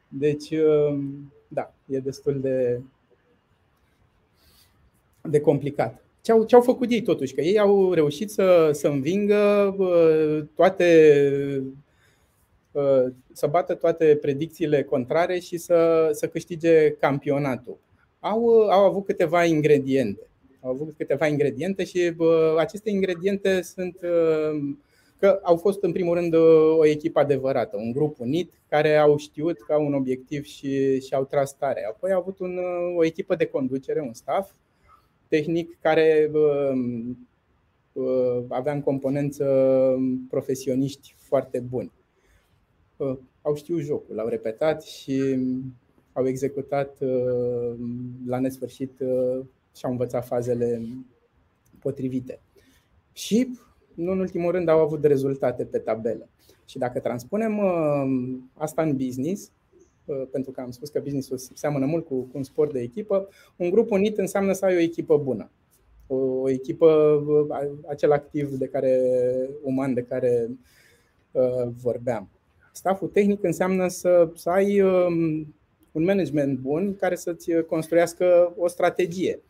Deci, da, e destul de, de complicat ce au, ce au făcut ei totuși? Că ei au reușit să, să învingă toate, să bată toate predicțiile contrare și să, să câștige campionatul. Au, au avut câteva ingrediente. Au avut câteva ingrediente și aceste ingrediente sunt că au fost în primul rând o echipă adevărată, un grup unit care au știut că au un obiectiv și, și au tras tare. Apoi au avut un, o echipă de conducere, un staff tehnic care avea în componență profesioniști foarte buni. Au știut jocul, l-au repetat și au executat la nesfârșit și au învățat fazele potrivite. Și, nu în ultimul rând, au avut rezultate pe tabelă. Și dacă transpunem asta în business, Uh, pentru că am spus că businessul seamănă mult cu, un sport de echipă, un grup unit înseamnă să ai o echipă bună. O, o echipă, uh, acel activ de care, uman de care uh, vorbeam. Staful tehnic înseamnă să, să ai um, un management bun care să-ți construiască o strategie.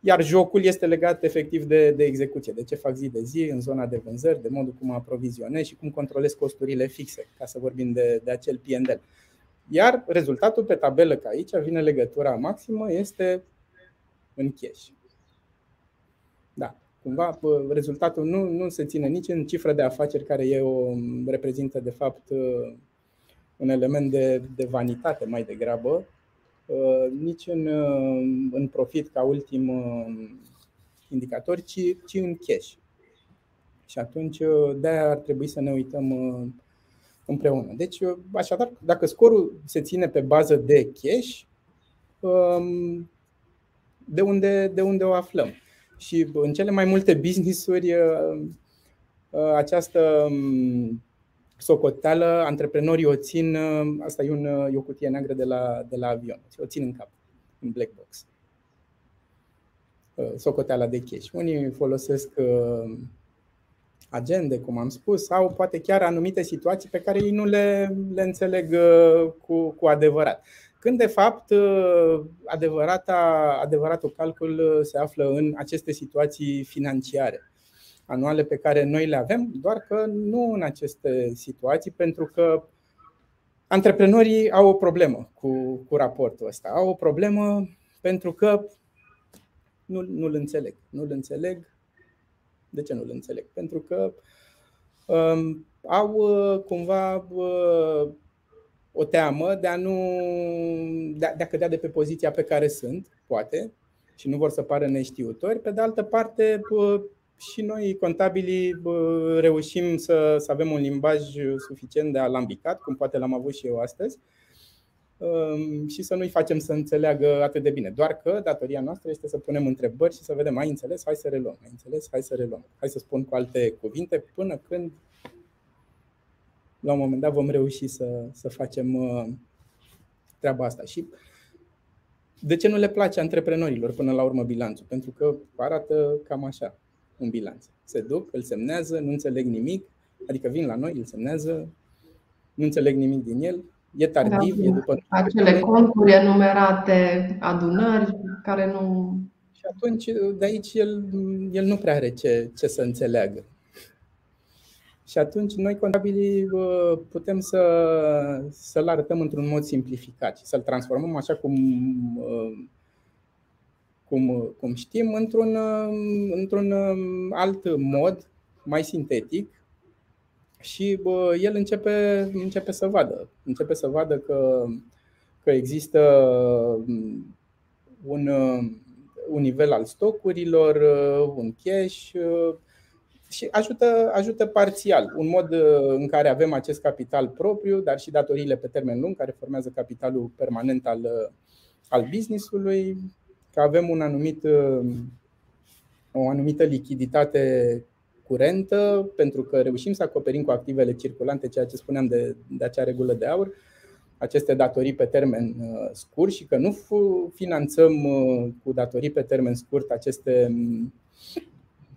Iar jocul este legat efectiv de, de execuție, de ce fac zi de zi în zona de vânzări, de modul cum aprovizionez și cum controlez costurile fixe, ca să vorbim de, de acel P&L. Iar rezultatul pe tabelă, că aici vine legătura maximă, este în cash. Da, cumva rezultatul nu, nu se ține nici în cifră de afaceri, care e o, reprezintă de fapt un element de, de vanitate mai degrabă, nici în, în profit ca ultim indicator, ci, ci în cash. Și atunci de ar trebui să ne uităm împreună. Deci, așadar, dacă scorul se ține pe bază de cash, um, de unde, de unde o aflăm? Și în cele mai multe business-uri, uh, uh, această um, socoteală, antreprenorii o țin, uh, asta e, un, e o cutie neagră de la, de la avion, o țin în cap, în black box. Socoteala de cash. Unii folosesc agende, cum am spus, sau poate chiar anumite situații pe care ei nu le, le înțeleg cu, cu adevărat. Când, de fapt, adevărata, adevăratul calcul se află în aceste situații financiare anuale pe care noi le avem, doar că nu în aceste situații, pentru că antreprenorii au o problemă cu, cu raportul ăsta. Au o problemă pentru că nu, nu-l înțeleg. Nu-l înțeleg. De ce nu-l înțeleg? Pentru că um, au uh, cumva uh, o teamă de a nu de a, de a cădea de pe poziția pe care sunt, poate, și nu vor să pară neștiutori. Pe de altă parte, uh, și noi, contabilii, reușim să, să avem un limbaj suficient de alambicat, cum poate l-am avut și eu astăzi, um, și să nu-i facem să înțeleagă atât de bine. Doar că datoria noastră este să punem întrebări și să vedem, ai înțeles, hai să reluăm, ai înțeles, hai să reluăm. Hai să spun cu alte cuvinte până când la un moment dat vom reuși să, să facem uh, treaba asta. Și de ce nu le place antreprenorilor până la urmă bilanțul? Pentru că arată cam așa un bilanț. Se duc, îl semnează, nu înțeleg nimic, adică vin la noi, îl semnează, nu înțeleg nimic din el, e tardiv, da, e după. Acele conturi enumerate, adunări care nu. Și atunci, de aici, el, el nu prea are ce, ce să înțeleagă. Și atunci noi contabilii putem să, să-l arătăm într-un mod simplificat și să-l transformăm așa cum cum, cum știm, într-un, într-un alt mod, mai sintetic, și bă, el începe, începe să vadă. Începe să vadă că, că există un, un nivel al stocurilor, un cash și ajută, ajută parțial. Un mod în care avem acest capital propriu, dar și datoriile pe termen lung, care formează capitalul permanent al, al businessului, că avem un anumit, uh, o anumită lichiditate curentă, pentru că reușim să acoperim cu activele circulante ceea ce spuneam de, de acea regulă de aur, aceste datorii pe termen uh, scurt și că nu finanțăm uh, cu datorii pe termen scurt aceste um,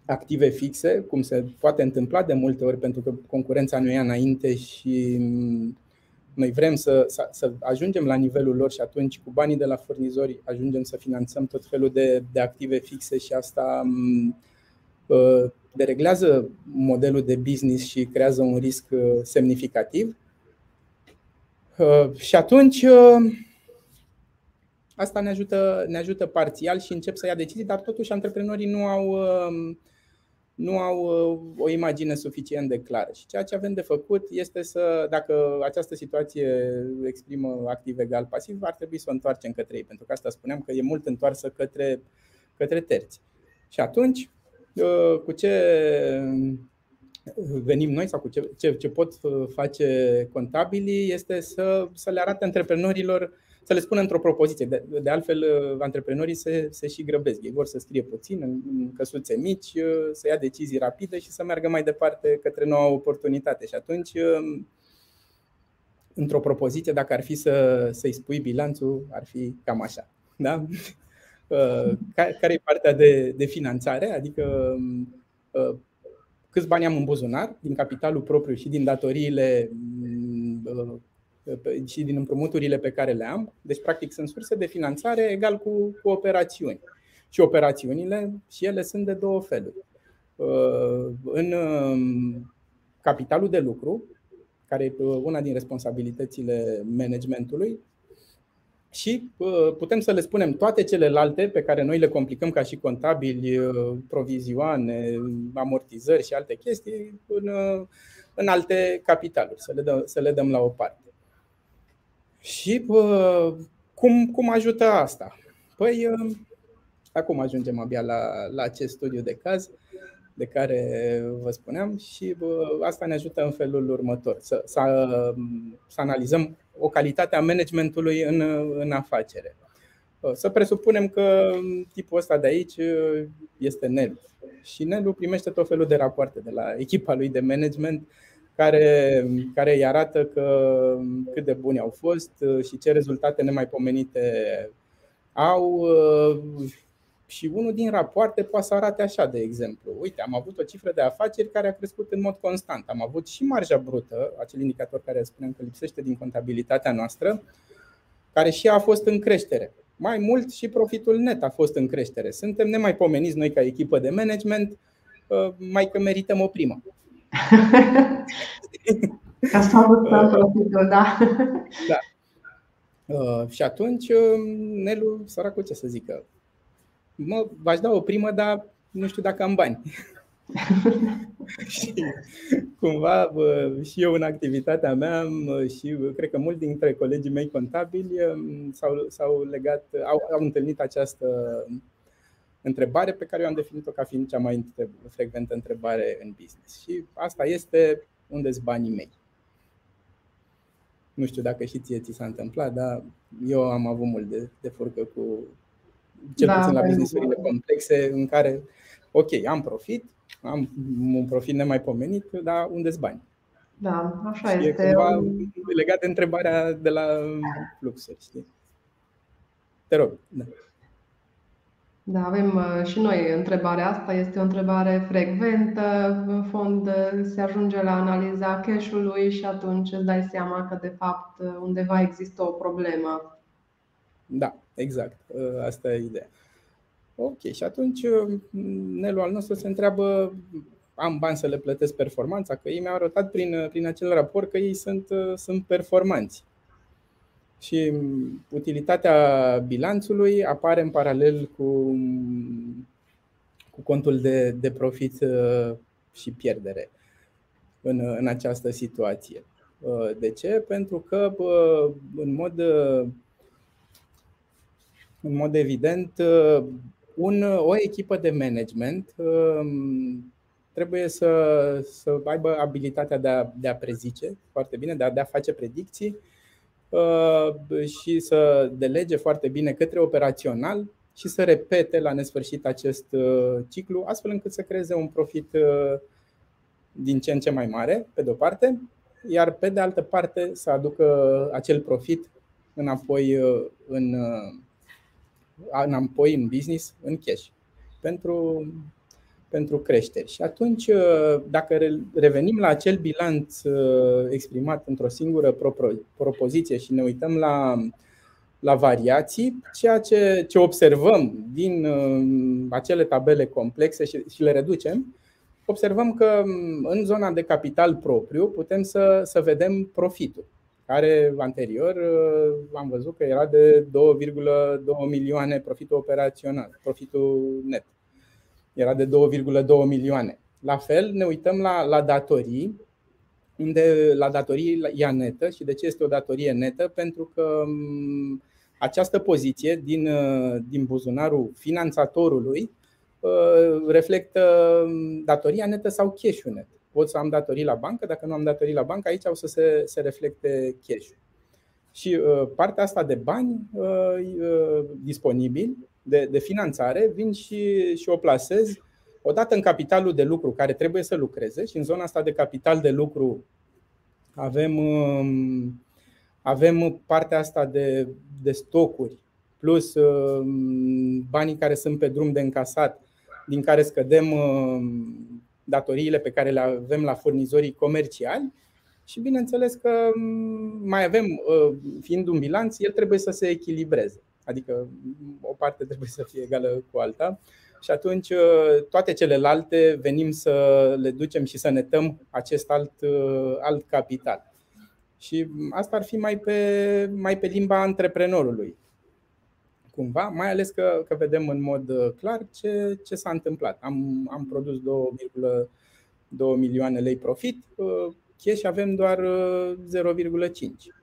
active fixe, cum se poate întâmpla de multe ori pentru că concurența nu ia înainte și um, noi vrem să, să, să ajungem la nivelul lor și atunci cu banii de la furnizori ajungem să finanțăm tot felul de, de active fixe și asta mm, uh, dereglează modelul de business și creează un risc uh, semnificativ. Uh, și atunci asta ne ajută, ne ajută parțial și încep să ia decizii, dar totuși antreprenorii nu au nu au uh, o imagine suficient de clară. Și ceea ce avem de făcut este să, dacă această situație exprimă activ egal pasiv, ar trebui să o întoarcem către ei, pentru că asta spuneam că e mult întoarsă către, către terți. Și atunci, uh, cu ce venim noi sau cu ce, ce, ce pot face contabilii este să, să le arate antreprenorilor să le spună într-o propoziție. De, de altfel, uh, antreprenorii se, se și grăbesc. Ei vor să scrie puțin, în căsuțe mici, uh, să ia decizii rapide și să meargă mai departe către noua oportunitate. Și atunci, um, într-o propoziție, dacă ar fi să, să-i spui bilanțul, ar fi cam așa. Da? Uh, care e partea de, de finanțare? Adică um, câți bani am în buzunar, din capitalul propriu și din datoriile și din împrumuturile pe care le am. Deci, practic, sunt surse de finanțare egal cu, cu operațiuni. Și operațiunile și ele sunt de două feluri. Uh, în um, capitalul de lucru, care e uh, una din responsabilitățile managementului, și uh, putem să le spunem toate celelalte pe care noi le complicăm ca și contabili, provizioane, amortizări și alte chestii în, în alte capitaluri, să le, dăm, să le dăm la o parte. Și bă, cum, cum ajută asta? Păi, acum ajungem abia la, la acest studiu de caz de care vă spuneam și bă, asta ne ajută în felul următor, să, să, să analizăm o calitate a managementului în, în afacere. Să presupunem că tipul ăsta de aici este Nelu și Nelu primește tot felul de rapoarte de la echipa lui de management care, care îi arată că cât de buni au fost uh, și ce rezultate nemaipomenite au. Uh, și unul din rapoarte poate să arate așa, de exemplu. Uite, am avut o cifră de afaceri care a crescut în mod constant. Am avut și marja brută, acel indicator care spunem că lipsește din contabilitatea noastră, care și a fost în creștere. Mai mult și profitul net a fost în creștere. Suntem nemaipomeniți noi ca echipă de management, uh, mai că merităm o primă. Ca să avut profitul, da. da. Uh, și atunci, uh, Nelu, săracul, ce să zică? Mă, v-aș da o primă, dar nu știu dacă am bani. și cumva și eu în activitatea mea și cred că mulți dintre colegii mei contabili um, s-au, s-au legat, au, au întâlnit această întrebare pe care eu am definit-o ca fiind cea mai frecventă întrebare în business. Și asta este unde sunt banii mei. Nu știu dacă și ție ți s-a întâmplat, dar eu am avut mult de, de furcă cu cel da, puțin la businessurile complexe în care, ok, am profit, am un profit nemaipomenit, dar unde sunt bani? Da, așa și este. E cumva legat de întrebarea de la fluxuri, știi? Te rog. Da. Da, avem uh, și noi întrebarea asta. Este o întrebare frecventă. În fond, uh, se ajunge la analiza cash-ului și atunci îți dai seama că, de fapt, uh, undeva există o problemă. Da, exact. Asta e ideea. Ok, și atunci Nelu al nostru se întreabă am bani să le plătesc performanța, că ei mi-au arătat prin, prin acel raport că ei sunt, sunt performanți. Și utilitatea bilanțului apare în paralel cu, cu contul de, de profit și pierdere în, în această situație. De ce? Pentru că în mod, în mod evident un, o echipă de management um, trebuie să, să aibă abilitatea de a, de a prezice foarte bine, de a, de a face predicții uh, și să delege foarte bine către operațional și să repete la nesfârșit acest uh, ciclu, astfel încât să creeze un profit uh, din ce în ce mai mare, pe de-o parte, iar pe de altă parte să aducă acel profit înapoi în, înapoi în business, în cash, pentru, pentru creșteri. Și atunci, uh, dacă revenim la acel bilanț uh, exprimat într-o singură propoziție și ne uităm la, la variații, ceea ce, ce observăm din uh, acele tabele complexe și, și le reducem, observăm că um, în zona de capital propriu putem să, să vedem profitul care anterior uh, am văzut că era de 2,2 milioane profitul operațional, profitul net. Era de 2,2 milioane. La fel, ne uităm la, la datorii, unde la datorii ea netă și de ce este o datorie netă? Pentru că um, această poziție din, uh, din buzunarul finanțatorului uh, reflectă um, datoria netă sau cash-ul net pot să am datorii la bancă, dacă nu am datorii la bancă, aici o să se, se reflecte cash. Și uh, partea asta de bani uh, uh, disponibili, de, de finanțare, vin și, și o plasez odată în capitalul de lucru care trebuie să lucreze și în zona asta de capital de lucru avem, uh, avem partea asta de, de stocuri plus uh, banii care sunt pe drum de încasat, din care scădem uh, datoriile pe care le avem la furnizorii comerciali și bineînțeles că mm, mai avem, uh, fiind un bilanț, el trebuie să se echilibreze. Adică mm, o parte trebuie să fie egală cu alta și atunci uh, toate celelalte venim să le ducem și să netăm acest alt, uh, alt capital. Și mm, asta ar fi mai pe, mai pe limba antreprenorului cumva, mai ales că, că vedem în mod uh, clar ce, ce s-a întâmplat. Am, am produs 2,2 milioane lei profit, uh, cash avem doar 0,5. Uh,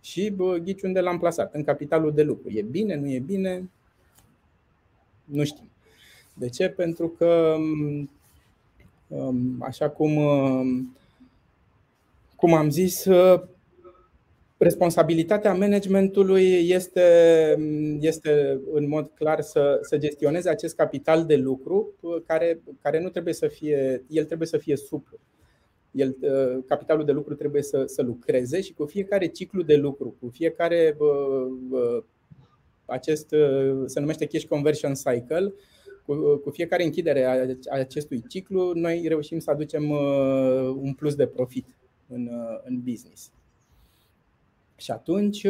și ghici unde l-am plasat, în capitalul de lucru. E bine, nu e bine? Nu știm. De ce? Pentru că, um, așa cum, cum am zis, responsabilitatea managementului este, este în mod clar să, să gestioneze acest capital de lucru care, care nu trebuie să fie, el trebuie să fie suplu. El, capitalul de lucru trebuie să, să lucreze și cu fiecare ciclu de lucru, cu fiecare acest se numește cash conversion cycle. Cu, cu fiecare închidere a acestui ciclu, noi reușim să aducem un plus de profit în, în business. Și atunci,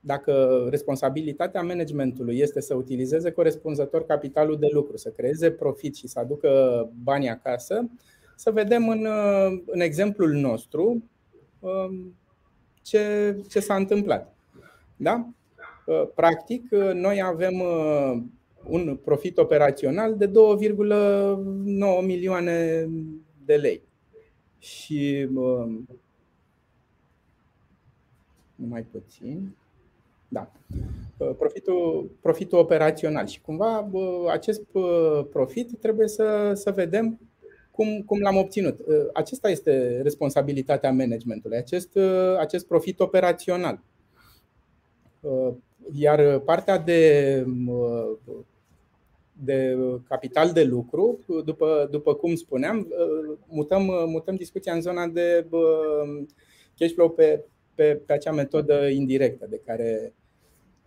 dacă responsabilitatea managementului este să utilizeze corespunzător capitalul de lucru, să creeze profit și să aducă bani acasă, să vedem în, în exemplul nostru um, ce, ce s-a întâmplat. Da? Uh, practic, uh, noi avem uh, un profit operațional de 2,9 milioane de lei. Și mai puțin. Da. Profitul, profitul operațional. Și cumva acest profit trebuie să, să vedem cum, cum l-am obținut. Acesta este responsabilitatea managementului, acest, acest profit operațional. Iar partea de, de capital de lucru, după, după cum spuneam, mutăm, mutăm discuția în zona de cash flow pe, pe, pe acea metodă indirectă de care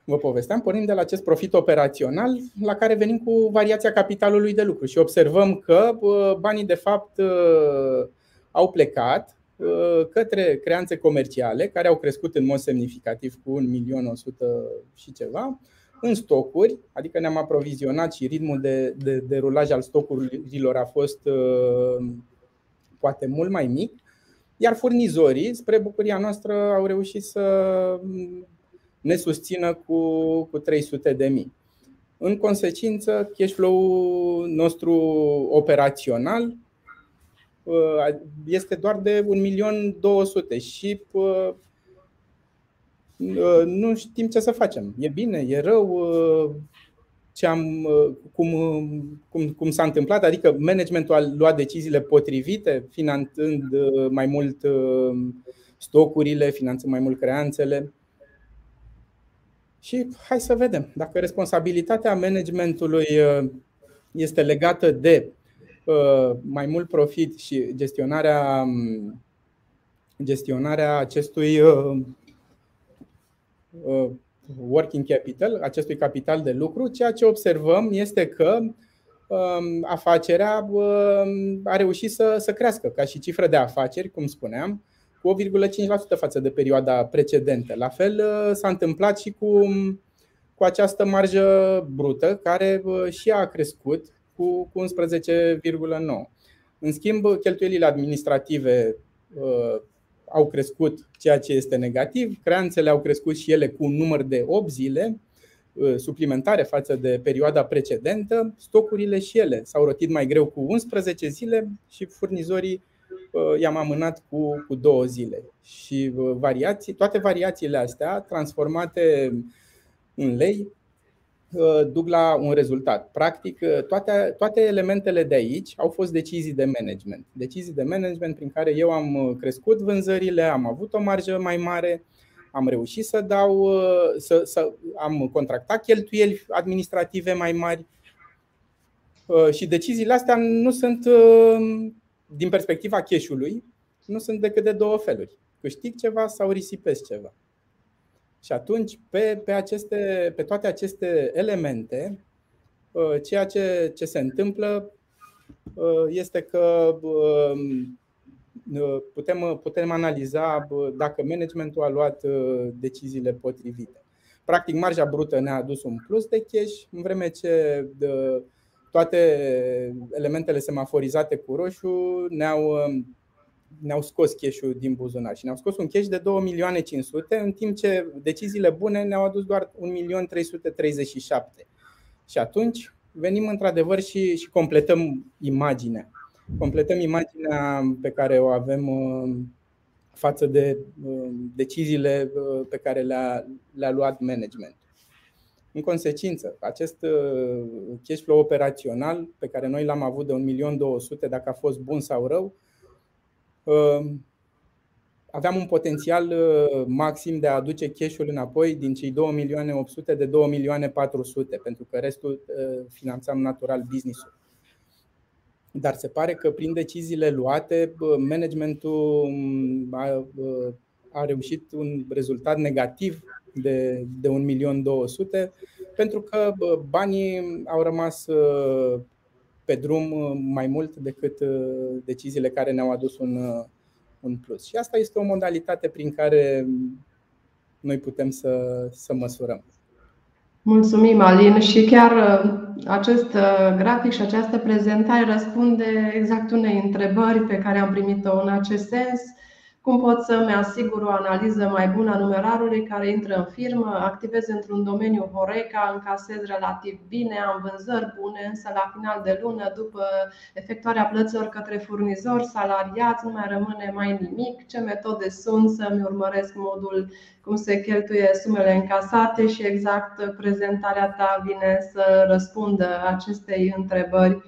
vă povesteam, pornim de la acest profit operațional la care venim cu variația capitalului de lucru și observăm că banii de fapt au plecat către creanțe comerciale care au crescut în mod semnificativ cu 1.100.000 și ceva în stocuri, adică ne-am aprovizionat și ritmul de, de, de rulaj al stocurilor a fost poate mult mai mic, iar furnizorii, spre bucuria noastră, au reușit să ne susțină cu, cu 300 de mii. În consecință, cash flow-ul nostru operațional uh, este doar de 1.200.000 și uh, uh, nu știm ce să facem. E bine, e rău, ce am, cum, cum, cum s-a întâmplat, adică managementul a luat deciziile potrivite, finanțând mai mult stocurile, finanțând mai mult creanțele. Și hai să vedem dacă responsabilitatea managementului uh, este legată de uh, mai mult profit și gestionarea, um, gestionarea acestui uh, working capital, acestui capital de lucru, ceea ce observăm este că um, afacerea um, a reușit să, să crească ca și cifră de afaceri, cum spuneam, cu 8,5% față de perioada precedentă. La fel uh, s-a întâmplat și cu, cu această marjă brută, care uh, și a crescut cu, cu 11,9%. În schimb, cheltuielile administrative uh, au crescut, ceea ce este negativ. Creanțele au crescut și ele cu un număr de 8 zile uh, suplimentare față de perioada precedentă. Stocurile și ele s-au rotit mai greu cu 11 zile și furnizorii Uh, i-am amânat cu, cu două zile. Și uh, variații, toate variațiile astea, transformate în lei, uh, duc la un rezultat. Practic, toate, toate elementele de aici au fost decizii de management. Decizii de management prin care eu am crescut vânzările, am avut o marjă mai mare, am reușit să dau, să, să am contractat cheltuieli administrative mai mari. Și deciziile astea nu sunt din perspectiva cash-ului, nu sunt decât de două feluri. Câștig ceva sau risipesc ceva. Și atunci, pe, pe, aceste, pe toate aceste elemente, uh, ceea ce, ce se întâmplă uh, este că um, uh, putem, putem analiza dacă managementul a luat deciziile potrivite. Practic, marja brută ne-a adus un plus de cash, în vreme ce toate elementele semaforizate cu roșu ne-au, ne-au scos cash-ul din buzunar și ne-au scos un cash de 2 milioane 500, în timp ce deciziile bune ne-au adus doar 1 milion 337. Și atunci venim într-adevăr și, și completăm imaginea. Completăm imaginea pe care o avem uh, față de uh, deciziile uh, pe care le-a, le-a luat management. În consecință, acest uh, cash flow operațional pe care noi l-am avut de 1.200.000, dacă a fost bun sau rău, uh, aveam un potențial uh, maxim de a aduce cash-ul înapoi din cei 2.800.000 de 2.400.000, pentru că restul finanțam natural business-ul. Dar se pare că prin deciziile luate, managementul um, a, a reușit un rezultat negativ de, de 1.200.000 pentru că banii au rămas pe drum mai mult decât deciziile care ne-au adus un, un plus. Și asta este o modalitate prin care noi putem să, să măsurăm. Mulțumim, Alin. Și chiar acest grafic și această prezentare răspunde exact unei întrebări pe care am primit-o în acest sens cum pot să-mi asigur o analiză mai bună a numerarului care intră în firmă, activez într-un domeniu Horeca, încasez relativ bine, am vânzări bune, însă la final de lună, după efectuarea plăților către furnizori, salariați, nu mai rămâne mai nimic. Ce metode sunt să-mi urmăresc modul cum se cheltuie sumele încasate și exact prezentarea ta vine să răspundă acestei întrebări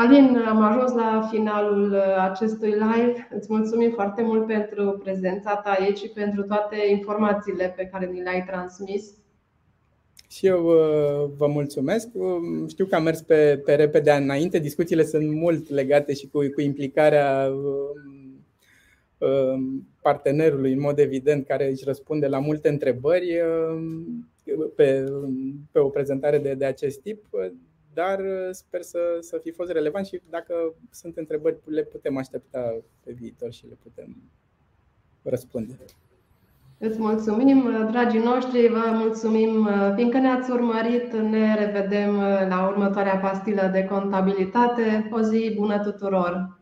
Alin, am ajuns la finalul uh, acestui live. Îți mulțumim foarte mult pentru prezența ta aici și pentru toate informațiile pe care ni le-ai transmis. Și eu uh, vă mulțumesc. Um, știu că am mers pe, pe repede înainte. Discuțiile sunt mult legate și cu, cu implicarea um, um, partenerului, în mod evident, care își răspunde la multe întrebări pe, pe o prezentare de, de acest tip dar uh, sper să, să fi fost relevant și dacă sunt întrebări, le putem aștepta pe viitor și le putem răspunde. Îți mulțumim, dragii noștri, vă mulțumim uh, fiindcă ne-ați urmărit. Ne revedem uh, la următoarea pastilă de contabilitate. O zi bună tuturor!